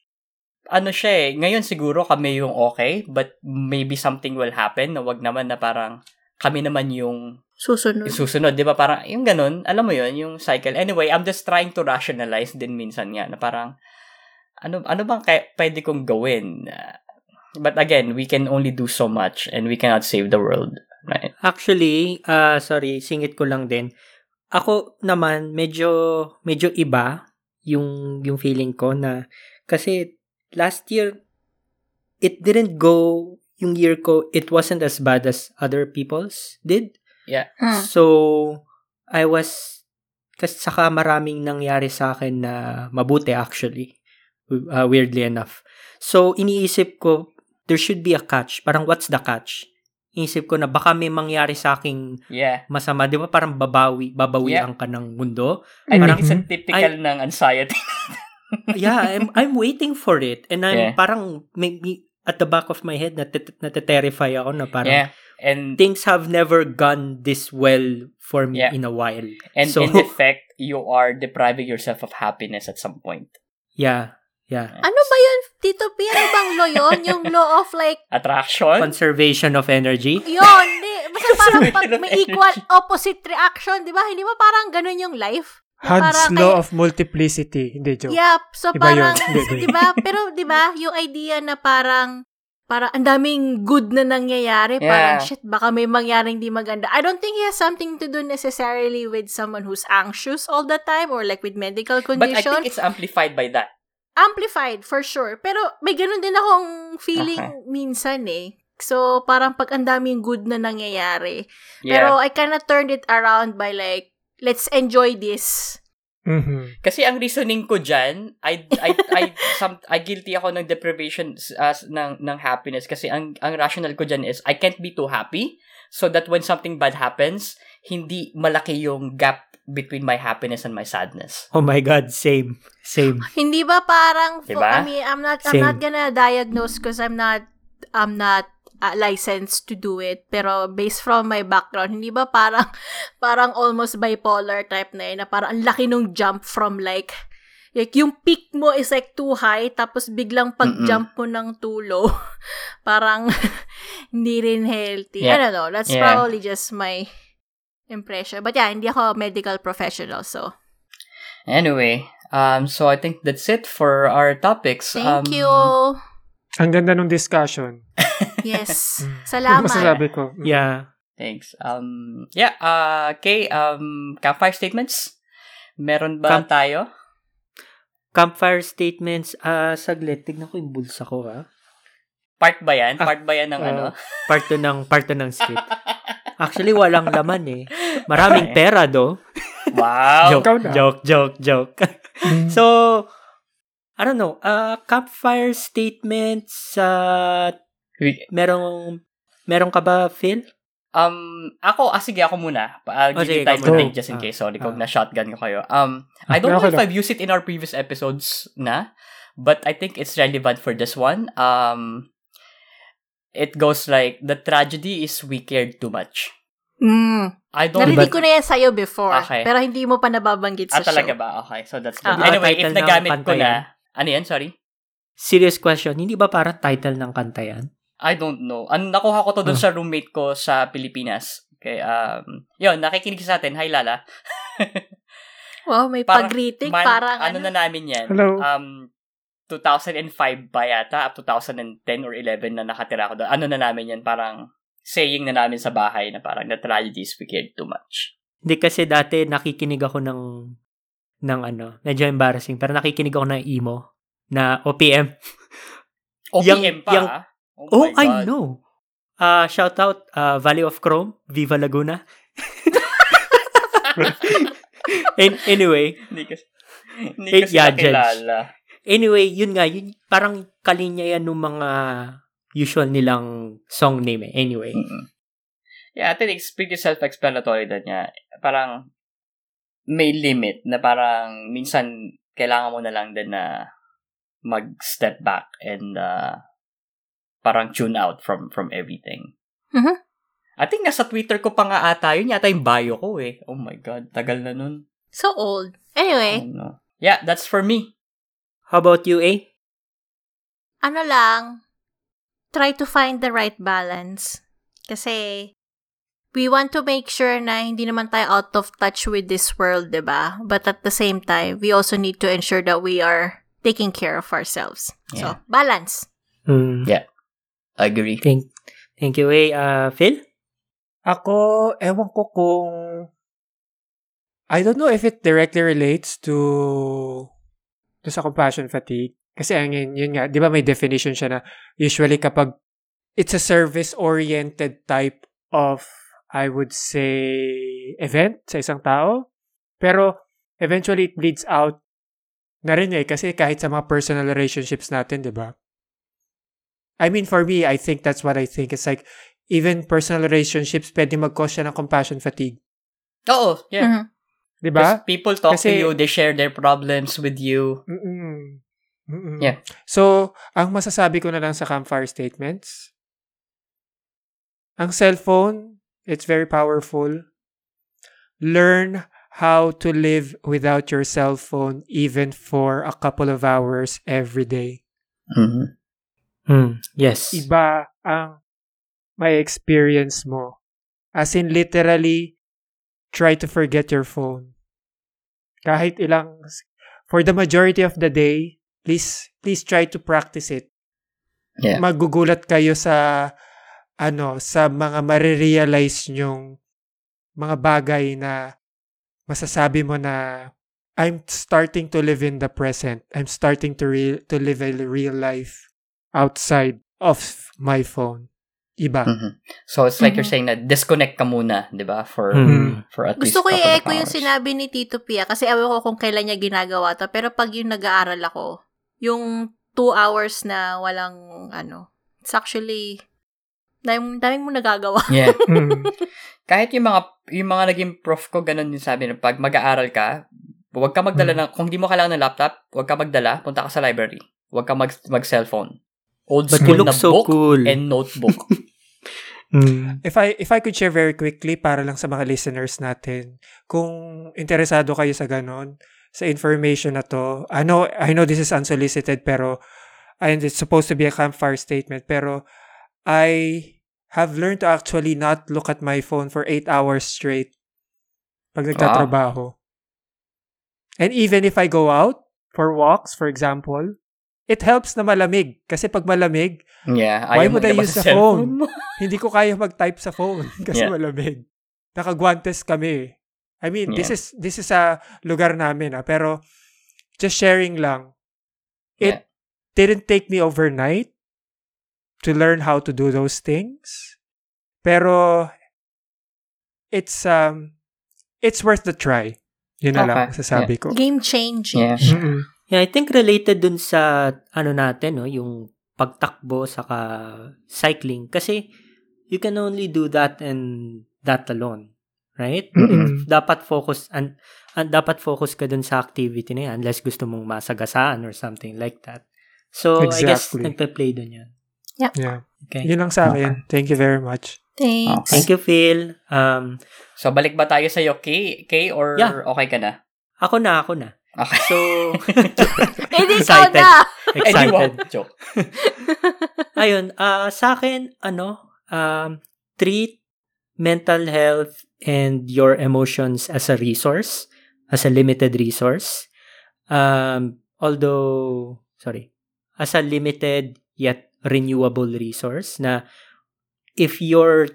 S1: ano siya eh, ngayon siguro kami yung okay, but maybe something will happen na wag naman na parang kami naman yung
S3: Susunod.
S1: susunod, di ba? Parang, yung ganun, alam mo yun, yung cycle. Anyway, I'm just trying to rationalize din minsan nga, na parang, ano, ano bang kaya, pwede kong gawin? Uh, but again, we can only do so much and we cannot save the world. Right?
S4: Actually, ah sorry, singit ko lang din. Ako naman medyo medyo iba yung yung feeling ko na kasi last year it didn't go yung year ko it wasn't as bad as other people's did.
S3: Hmm.
S4: So I was kasi saka maraming nangyari sa akin na mabuti actually. Uh, weirdly enough. So iniisip ko there should be a catch. Parang what's the catch? Iniisip ko na baka may mangyari sa aking
S1: Yeah.
S4: masama. Di ba parang babawi, babawian ka ng mundo?
S1: I
S4: Parang-
S1: think it's a typical ng anxiety.
S4: yeah, I'm, I'm waiting for it. And I'm
S1: Yeah.
S4: parang maybe at the back of my head nat- nate-terrify ako na parang
S1: yeah. And
S4: things have never gone this well for me
S1: Yeah.
S4: in a while.
S1: and
S4: So-
S1: in effect, you are depriving yourself of happiness at some point.
S4: Yeah, yeah.
S3: Ano ba yun, Tito P? Ano bang law yun? Yung law of like,
S1: Attraction?
S4: Conservation of energy.
S3: yun, di. Basta parang pag may equal opposite reaction, di ba? Hindi ba parang ganun yung life?
S2: Hans
S3: parang
S2: law
S3: kay-
S2: of multiplicity. Hindi, joke.
S3: Yeah, so
S2: Iba yun.
S3: parang, di ba? Pero di ba, yung idea na parang, parang ang daming good na nangyayari, parang
S1: Yeah.
S3: shit, baka may mangyaring di maganda. I don't think it has something to do necessarily with someone who's anxious all the time or like with medical
S1: But I
S3: condition.
S1: think it's amplified by that.
S3: amplified for sure. Pero may ganun din akong feeling
S1: Okay.
S3: minsan eh. So, parang pag ang daming good na nangyayari.
S1: Yeah.
S3: Pero I kinda turned it around by like, let's enjoy this.
S2: Mhm.
S1: Kasi ang reasoning ko dyan, I, I, I, some, I guilty ako ng deprivation uh, ng, ng happiness kasi ang, ang rational ko dyan is, I can't be too happy so that when something bad happens, hindi malaki yung gap between my happiness and my sadness.
S4: Oh my God, same. Same.
S3: Hindi ba parang,
S1: Diba?
S3: I mean, I'm not, I'm
S4: Same.
S3: not gonna diagnose because I'm not, I'm not uh, licensed to do it. Pero based from my background, hindi ba parang, parang almost bipolar type na yun, na parang ang laki nung jump from like, like yung peak mo is like too high, tapos biglang pag-jump mo ng tulo, parang hindi rin healthy. I
S1: Yeah.
S3: don't know. That's
S1: Yeah.
S3: probably just my impression. But yeah, hindi ako medical professional, so
S1: Anyway, um, so I think that's it for our topics.
S3: thank
S1: um,
S3: you.
S2: Ang ganda ng discussion.
S3: Yes.
S2: Mm. Ano
S3: Salamat.
S2: masasabi ko? Mm.
S4: Yeah.
S1: Thanks. Um, yeah, uh, okay, um, campfire statements? Meron ba
S4: Camp-
S1: tayo?
S4: Campfire statements. Ah, saglit. Tignan ko yung bulsa ko, ha?
S1: Part ba yan?
S4: Ah,
S1: Part ba yan ng
S4: ah,
S1: ano?
S4: Part 2 ng, part 2 ng script. Actually, walang laman eh. Maraming pera, do.
S1: Wow!
S4: joke, joke, joke, joke.
S2: Mm.
S4: so, I don't know. Uh, campfire statements, uh,
S1: We-
S4: merong, meron ka ba, Phil?
S1: Um, ako, ah, sige, ako muna. I'll
S4: Oh,
S1: give you
S4: sige,
S1: time to
S2: muna.
S1: think just in
S4: Ah,
S1: case. Sorry, kung
S4: ah.
S1: na-shotgun ko kayo. Um, I don't
S2: Okay,
S1: know if. I've used it in our previous episodes na, but I think it's relevant for this one. Um, it goes like, the tragedy is we cared too much.
S3: Mm.
S1: I don't
S3: Narinig
S1: but,
S3: ko na yan sa'yo before.
S1: Okay.
S3: Pero hindi mo pa nababanggit
S1: Ah,
S3: sa
S1: talaga
S3: show.
S1: ba? Okay, so that's
S3: Ah,
S1: good. anyway, if nagamit ko na,
S4: yan.
S1: ano yan? Sorry?
S4: Serious question, hindi ba para title ng kanta yan?
S1: I don't know. Ano, nakuha ko to dun
S4: Hmm.
S1: sa roommate ko sa Pilipinas. Okay, um, yun, nakikinig sa atin. Hi, Lala.
S3: Wow, may
S1: Parang
S3: pag-greeting.
S1: Man-
S3: parang
S1: ano, na namin yan?
S2: Hello.
S1: Um, 2005 ba yata? Up 2010 or 11 na nakatira ko doon. Ano na namin yan? Parang saying na namin sa bahay na parang the tragedies we cared too much.
S4: Hindi kasi dati nakikinig ako ng ng ano, medyo embarrassing, pero nakikinig ako ng emo na OPM.
S1: OPM
S4: Yang-
S1: pa,
S4: yang-
S1: ah. Oh,
S4: Oh, I
S1: God.
S4: know. Uh, shout out uh, Valley of Chrome, Viva Laguna. An- anyway,
S1: Hindi ko, hindi sila
S4: yeah, judge.
S1: kilala.
S4: anyway, yun nga, yun, parang kalinya yan ng mga usual nilang song name eh. Anyway.
S1: Mm-mm. Yeah, I think it's pretty self-explanatory din niya. Parang may limit na parang minsan kailangan mo na lang din na mag-step back and uh, parang tune out from from everything.
S3: Mhm.
S1: I think nasa Twitter ko pa nga ata yun. Yata yung bio ko eh. Oh my God. Tagal na nun.
S3: So old. Anyway,
S1: Ano. Yeah, that's for me.
S4: How about you, A?
S3: ano lang, try to find the right balance. Kasi, we want to make sure na hindi naman tayo out of touch with this world, 'di ba? But at the same time, we also need to ensure that we are taking care of ourselves.
S1: Yeah.
S3: So, balance.
S4: Hmm.
S1: Agree.
S4: Thank, thank you, A. Uh, Phil?
S2: Ako, ewan ko kung... I don't know if it directly relates to to sa compassion fatigue. Kasi ang yun, yun nga, di ba may definition siya na usually kapag it's a service-oriented type of, I would say, event sa isang tao. Pero eventually it bleeds out na rin eh. Kasi kahit sa mga personal relationships natin, di ba? I mean, for me, I think that's what I think. It's like, even personal relationships, pwede mag-cause siya ng compassion fatigue.
S1: Oo, yeah.
S3: Mhm.
S2: Di ba?
S1: Because people talk
S2: Kasi-
S1: to you, they share their problems with you.
S2: Mm-mm. Mm-mm.
S1: Yeah.
S2: So, ang masasabi ko na lang sa campfire statements, ang cellphone, it's very powerful. Learn how to live without your cell phone even for a couple of hours every day.
S1: Mhm.
S4: Hmm. Yes.
S2: Iba ang may experience mo. As in, literally, try to forget your phone. Kahit ilang, for the majority of the day, please, please try to practice it.
S1: Yeah.
S2: Magugulat kayo sa, ano, sa mga marirealize nyong mga bagay na masasabi mo na I'm starting to live in the present. I'm starting to real to live a real life outside of my phone. Iba.
S1: Mhm. So it's like you're
S3: Mhm.
S1: saying na disconnect ka muna, 'di ba? For
S4: Hmm.
S1: for at
S3: Gusto
S1: least
S3: ko
S1: couple of
S3: i-echo yung sinabi ni Tito Pia kasi awa ko kung kailan niya ginagawa to. Pero pag yung nag-aaral ako, yung two hours na walang ano, it's actually, daming, daming mo nagagawa.
S1: Yeah.
S2: Mm.
S1: Kahit yung mga yung mga naging prof ko ganun din sabi na pag mag-aaral ka, huwag ka magdala
S2: Hmm.
S1: ng kung di mo kailangan ng laptop, huwag ka magdala, punta ka sa library. Huwag ka mag mag-cellphone. Old
S4: But
S1: school
S4: you look
S1: na
S4: so
S1: book
S4: cool.
S1: and notebook.
S4: Hmm.
S2: If I if I could share very quickly para lang sa mga listeners natin, kung interesado kayo sa ganon, sa information na to, I know I know this is unsolicited pero and it's supposed to be a campfire statement pero I have learned to actually not look at my phone for 8 hours straight pag nagtatrabaho. And even if I go out for walks, for example, it helps na malamig. Kasi pag malamig,
S1: yeah.
S2: Why would I use
S1: sa
S2: the phone? hindi ko kaya mag-type sa phone kasi
S1: Yeah.
S2: malamig. Nakagwantes kami. I mean, this
S1: Yeah.
S2: is this is sa lugar namin ah, pero just sharing lang. It
S1: Yeah.
S2: didn't take me overnight to learn how to do those things. Pero it's um it's worth the try. Yun na lang
S1: Okay.
S2: sasabi ko.
S3: Game changing.
S1: Yeah.
S2: Mm-mm.
S4: Yeah, I think related dun sa ano natin, no, yung pagtakbo saka cycling kasi you can only do that and that alone, right? Dapat focus and, and dapat focus ka dun sa activity na yan unless gusto mong masagasaan or something like that. So, I guess
S2: Exactly.
S4: nagpe-play dun yan.
S2: Yeah.
S4: Okay.
S2: Yun lang sa akin. Thank you very much.
S3: Thanks.
S4: Thank you, Phil. Um,
S1: So, balik ba tayo sa'yo, Kay? Kay or
S4: Yeah.
S1: okay ka na?
S4: ako na, ako na.
S1: Okay.
S4: So,
S3: Hindi ikaw
S4: Excited.
S3: na!
S4: excited.
S1: Joke.
S4: Ayun, ah sa akin, ano, um, treat mental health and your emotions as a resource, as a limited resource. Um, although, sorry, as a limited yet renewable resource na if you're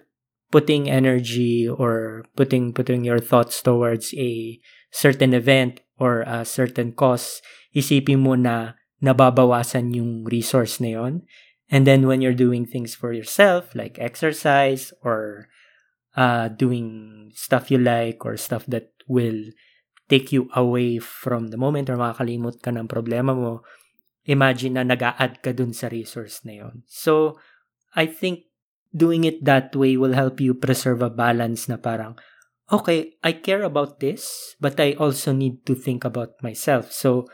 S4: putting energy or putting putting your thoughts towards a certain event or a certain cause, isipin mo na nababawasan yung resource na yon And then when you're doing things for yourself, like exercise or uh, doing stuff you like or stuff that will take you away from the moment or makakalimot ka ng problema mo, imagine na nag add ka dun sa resource na yon. So, I think doing it that way will help you preserve a balance na parang, okay, I care about this, but I also need to think about myself. So,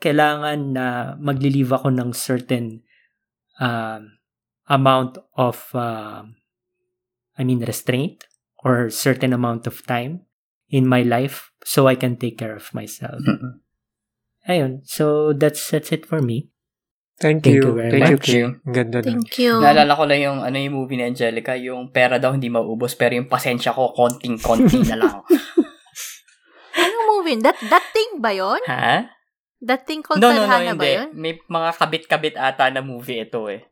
S4: kailangan na maglilive ako ng certain um, amount of, um, I mean, restraint or certain amount of time in my life so I can take care of myself.
S1: Mm-mm.
S4: Ayun. So, that's that's it for me.
S2: Thank,
S4: Thank
S2: you.
S4: you very
S2: Thank you,
S1: much.
S2: Kay. Ang Ganda na.
S3: Thank you.
S1: Naalala ko lang yung ano yung movie ni Angelica, yung pera daw hindi maubos pero yung pasensya ko konting-konti na lang.
S3: Anong movie? That, that thing ba yon?
S1: ha?
S3: That thing called
S1: No, no, no,
S3: Tadhana ba
S1: hindi.
S3: yun?
S1: May mga kabit-kabit ata na movie ito eh.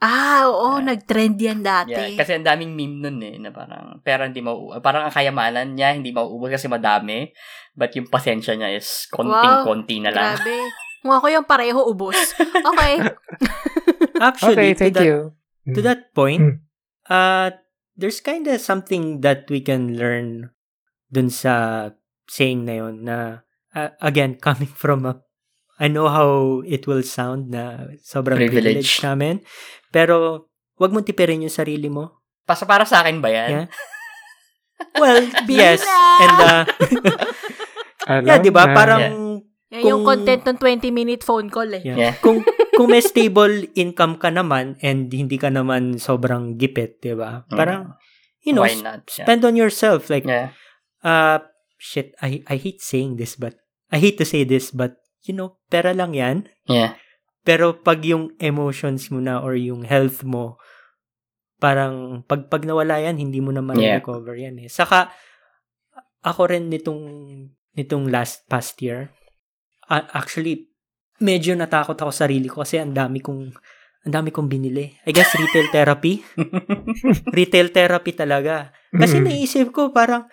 S3: Ah, oo.
S1: Yeah.
S3: nag-trend yan dati.
S1: Yeah, kasi ang daming meme nun eh, na parang pera hindi mauubos. Parang ang kayamanan niya hindi mauubos kasi madami. But yung pasensya niya is konting-konti na lang.
S3: Grabe. Kung ako yung pareho ubos. Okay.
S4: Actually,
S2: Okay,
S4: to
S2: thank
S4: that,
S2: you.
S4: to that point,
S2: Mm.
S4: uh, there's kind of something that we can learn dun sa saying na yun na, uh, again, coming from a, I know how it will sound na sobrang
S1: Privilege.
S4: privilege namin, pero wag mong tipirin yung sarili mo.
S1: Pas para sa akin ba yan?
S4: Yeah. Well, yes. And, uh, yeah, di ba? Parang,
S3: Yan yung
S4: Kung-
S3: content ng 20-minute phone call eh.
S4: Yeah.
S1: Yeah.
S4: kung kung may stable income ka naman and hindi ka naman sobrang gipit, 'di ba?
S1: Mm.
S4: Parang you know,
S1: Why not? Yeah.
S4: spend on yourself like
S1: yeah.
S4: uh shit, I I hate saying this but I hate to say this but you know, pera lang 'yan.
S1: Yeah.
S4: Pero pag yung emotions mo na or yung health mo parang pag pag nawala yan, hindi mo na
S1: Yeah.
S4: ma-recover yan eh. Saka ako rin nitong nitong last past year, a- actually medyo natakot ako sa sarili ko kasi ang dami kong ang dami kong binili. I guess retail therapy. retail therapy talaga. Kasi
S2: Mm.
S4: naisip ko parang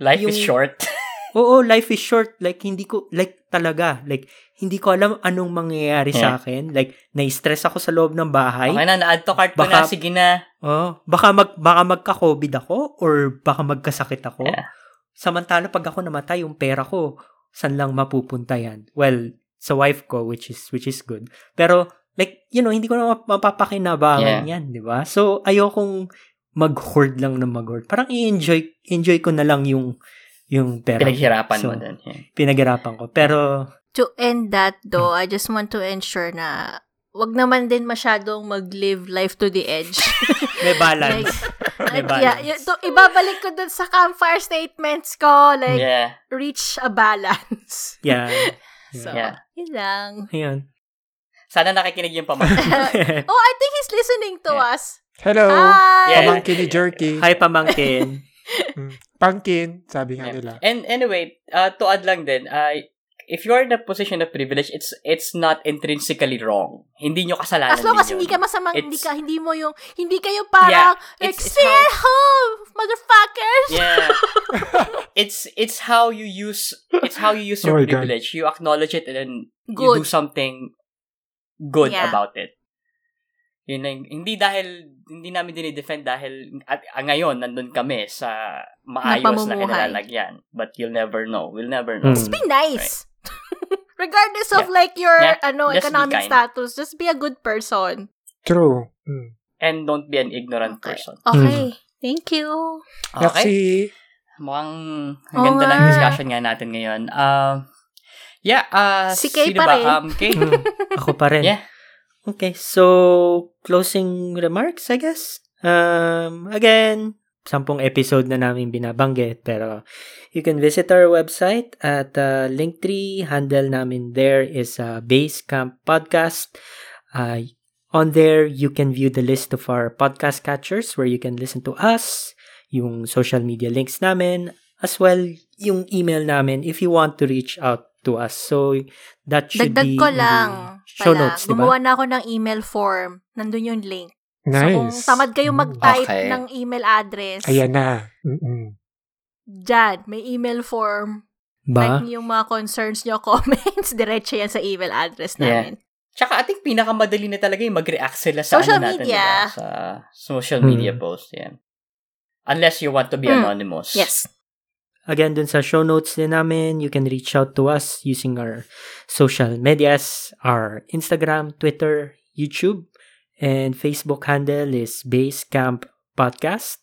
S1: Life is
S4: Yung-
S1: short.
S4: Oo, life is short. Like, hindi ko, like, talaga. Like, hindi ko alam anong mangyayari sa
S1: Yeah.
S4: akin. Like, na-stress ako sa loob ng bahay.
S1: Okay na, na-add to cart ko
S4: Baka-
S1: na. Sige na.
S4: Oh, baka mag baka magka-COVID ako or baka magkasakit ako.
S1: Yeah.
S4: Samantala pag ako namatay, yung pera ko, saan lang mapupunta yan? Well, sa wife ko which is which is good. Pero like, you know, hindi ko na map- mapapakinabangan yan, 'di ba? So ayokong mag-hoard lang ng mag-hoard. Parang i-enjoy enjoy ko na lang yung yung pera.
S1: Pinaghirapan mo
S4: So,
S1: din. Yeah.
S4: Pinaghirapan ko. Pero
S3: To end that though, I just want to ensure na wag naman din masyadong mag-live life to the edge.
S4: may balance. may
S3: Like,
S4: balance.
S3: yeah, y- to, ibabalik ko dun sa campfire statements ko. Like,
S1: yeah.
S3: reach a balance.
S4: yeah.
S3: So,
S1: Yeah.
S3: yun lang.
S4: Ayun.
S1: Sana nakikinig yung pamangkin.
S3: oh, I think he's listening to
S1: Yeah.
S3: us.
S2: Hello.
S3: Hi!
S1: Yeah.
S2: Pamangkin ni Jerky.
S4: Hi, pamangkin.
S2: Mm. Pangkin, sabi nga
S1: Yeah.
S2: nila.
S1: And anyway, uh, to add lang din, uh, if you're in a position of privilege, it's it's not intrinsically wrong. Hindi nyo kasalanan
S3: As long as hindi ka masamang, hindi ka, hindi mo yung, hindi kayo parang,
S1: Yeah,
S3: like, stay
S1: how-
S3: at home, motherfuckers!
S1: Yeah. it's it's how you use it's how you use
S2: Oh
S1: your
S2: God.
S1: privilege. You acknowledge it and then you
S3: Good.
S1: do something good
S3: Yeah.
S1: about it. Yun lang. Hindi dahil hindi namin dinidefend dahil at, ah, ngayon nandun kami sa maayos na kinalalagyan. But you'll never know. We'll never know.
S4: Mm.
S3: Just be nice. Regardless of like your
S1: Yeah.
S3: ano
S1: Just
S3: economic status, just be a good person.
S2: True. Mm.
S1: And don't be an ignorant
S3: Okay.
S1: person.
S3: Okay. Thank you.
S1: Okay.
S2: Merci.
S1: Mukhang ang ganda ng discussion nga natin ngayon. Um, yeah, uh,
S3: Si Kay pa
S1: ba?
S3: rin.
S1: Um, Kay?
S4: Mm. Ako pa rin.
S1: Yeah.
S4: Okay, so closing remarks, I guess. Um, again, sampung episode na namin binabanggit, pero you can visit our website at uh, Linktree. Handle namin there is uh, Basecamp Podcast. Uh, on there, you can view the list of our podcast catchers where you can listen to us, yung social media links namin, as well yung email namin if you want to reach out to us. So, that should
S3: Dagdag
S4: be
S3: ko lang
S4: show
S3: pala.
S4: notes, di ba?
S3: Gumawa na ako ng email form. Nandun yung link.
S2: Nice.
S3: So, kung tamad kayong
S2: Mm.
S3: mag-type
S1: Okay.
S3: ng email address,
S2: Ayan na. Mm-mm.
S3: dyan, may email form.
S4: Ba?
S3: Type niyo yung mga concerns niyo, comments, diretso yan sa email address
S1: Yeah.
S3: namin.
S1: Tsaka I think pinakamadali na talaga yung mag-react sila sa
S3: Social
S1: ano natin,
S3: media.
S1: diba? Sa social media
S4: Hmm.
S1: post. Yan. Unless you want to be
S3: Hmm.
S1: anonymous.
S3: Yes.
S4: Again, dun sa show notes din namin, you can reach out to us using our social medias, our Instagram, Twitter, YouTube, and Facebook handle is Basecamp Podcast.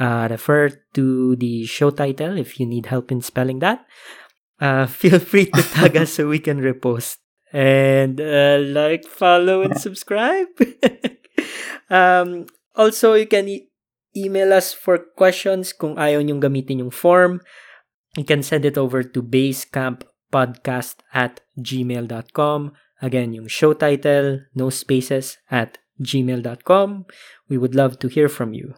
S4: Uh, refer to the show title if you need help in spelling that. Uh, feel free to tag us so we can repost. And uh, like, follow, and subscribe. um, also, you can e- email us for questions kung ayaw nyong gamitin yung form. You can send it over to basecamppodcast at gmail.com. Again, yung show title, no spaces, at gmail.com. We would love to hear from you.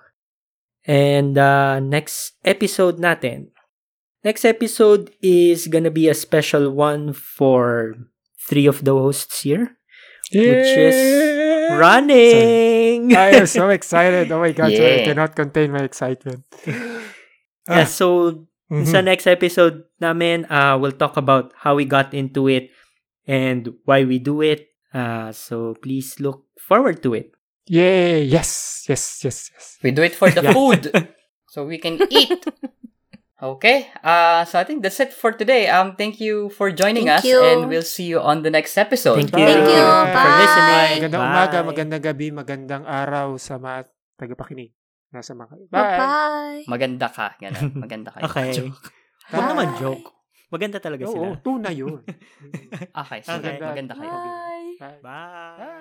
S4: And uh, next episode natin. Next episode is gonna be a special one for three of the hosts here. Which is! Running!
S2: I am so excited. Oh my God. So I cannot contain my excitement.
S4: yeah, so
S2: Mhm.
S4: Sa next episode namin, uh, we'll talk about how we got into it and why we do it. Uh, so please look forward to it.
S2: Yay! Yes! Yes, yes, yes.
S1: We do it for the
S2: Yeah.
S1: food. so we can eat. Okay. Uh, so I think that's it for today. Um, thank you for joining us,
S3: Thank you.
S1: and we'll see you on the next episode.
S4: Thank you.
S3: Thank you.
S4: for
S3: Bye.
S4: listening.
S2: Magandang
S4: Bye.
S2: umaga, magandang gabi, magandang araw sa mga tagapakinig. Nasa mga... Bye!
S3: Bye-bye.
S1: Maganda ka. Ganun. Maganda ka.
S4: Okay.
S1: Joke.
S4: Huwag naman
S3: Bye.
S4: joke. Maganda talaga
S2: Oo,
S4: sila.
S2: tunay yun.
S1: Okay. Sige.
S4: Okay.
S1: Maganda kayo.
S3: Bye.
S2: Bye.
S4: Bye.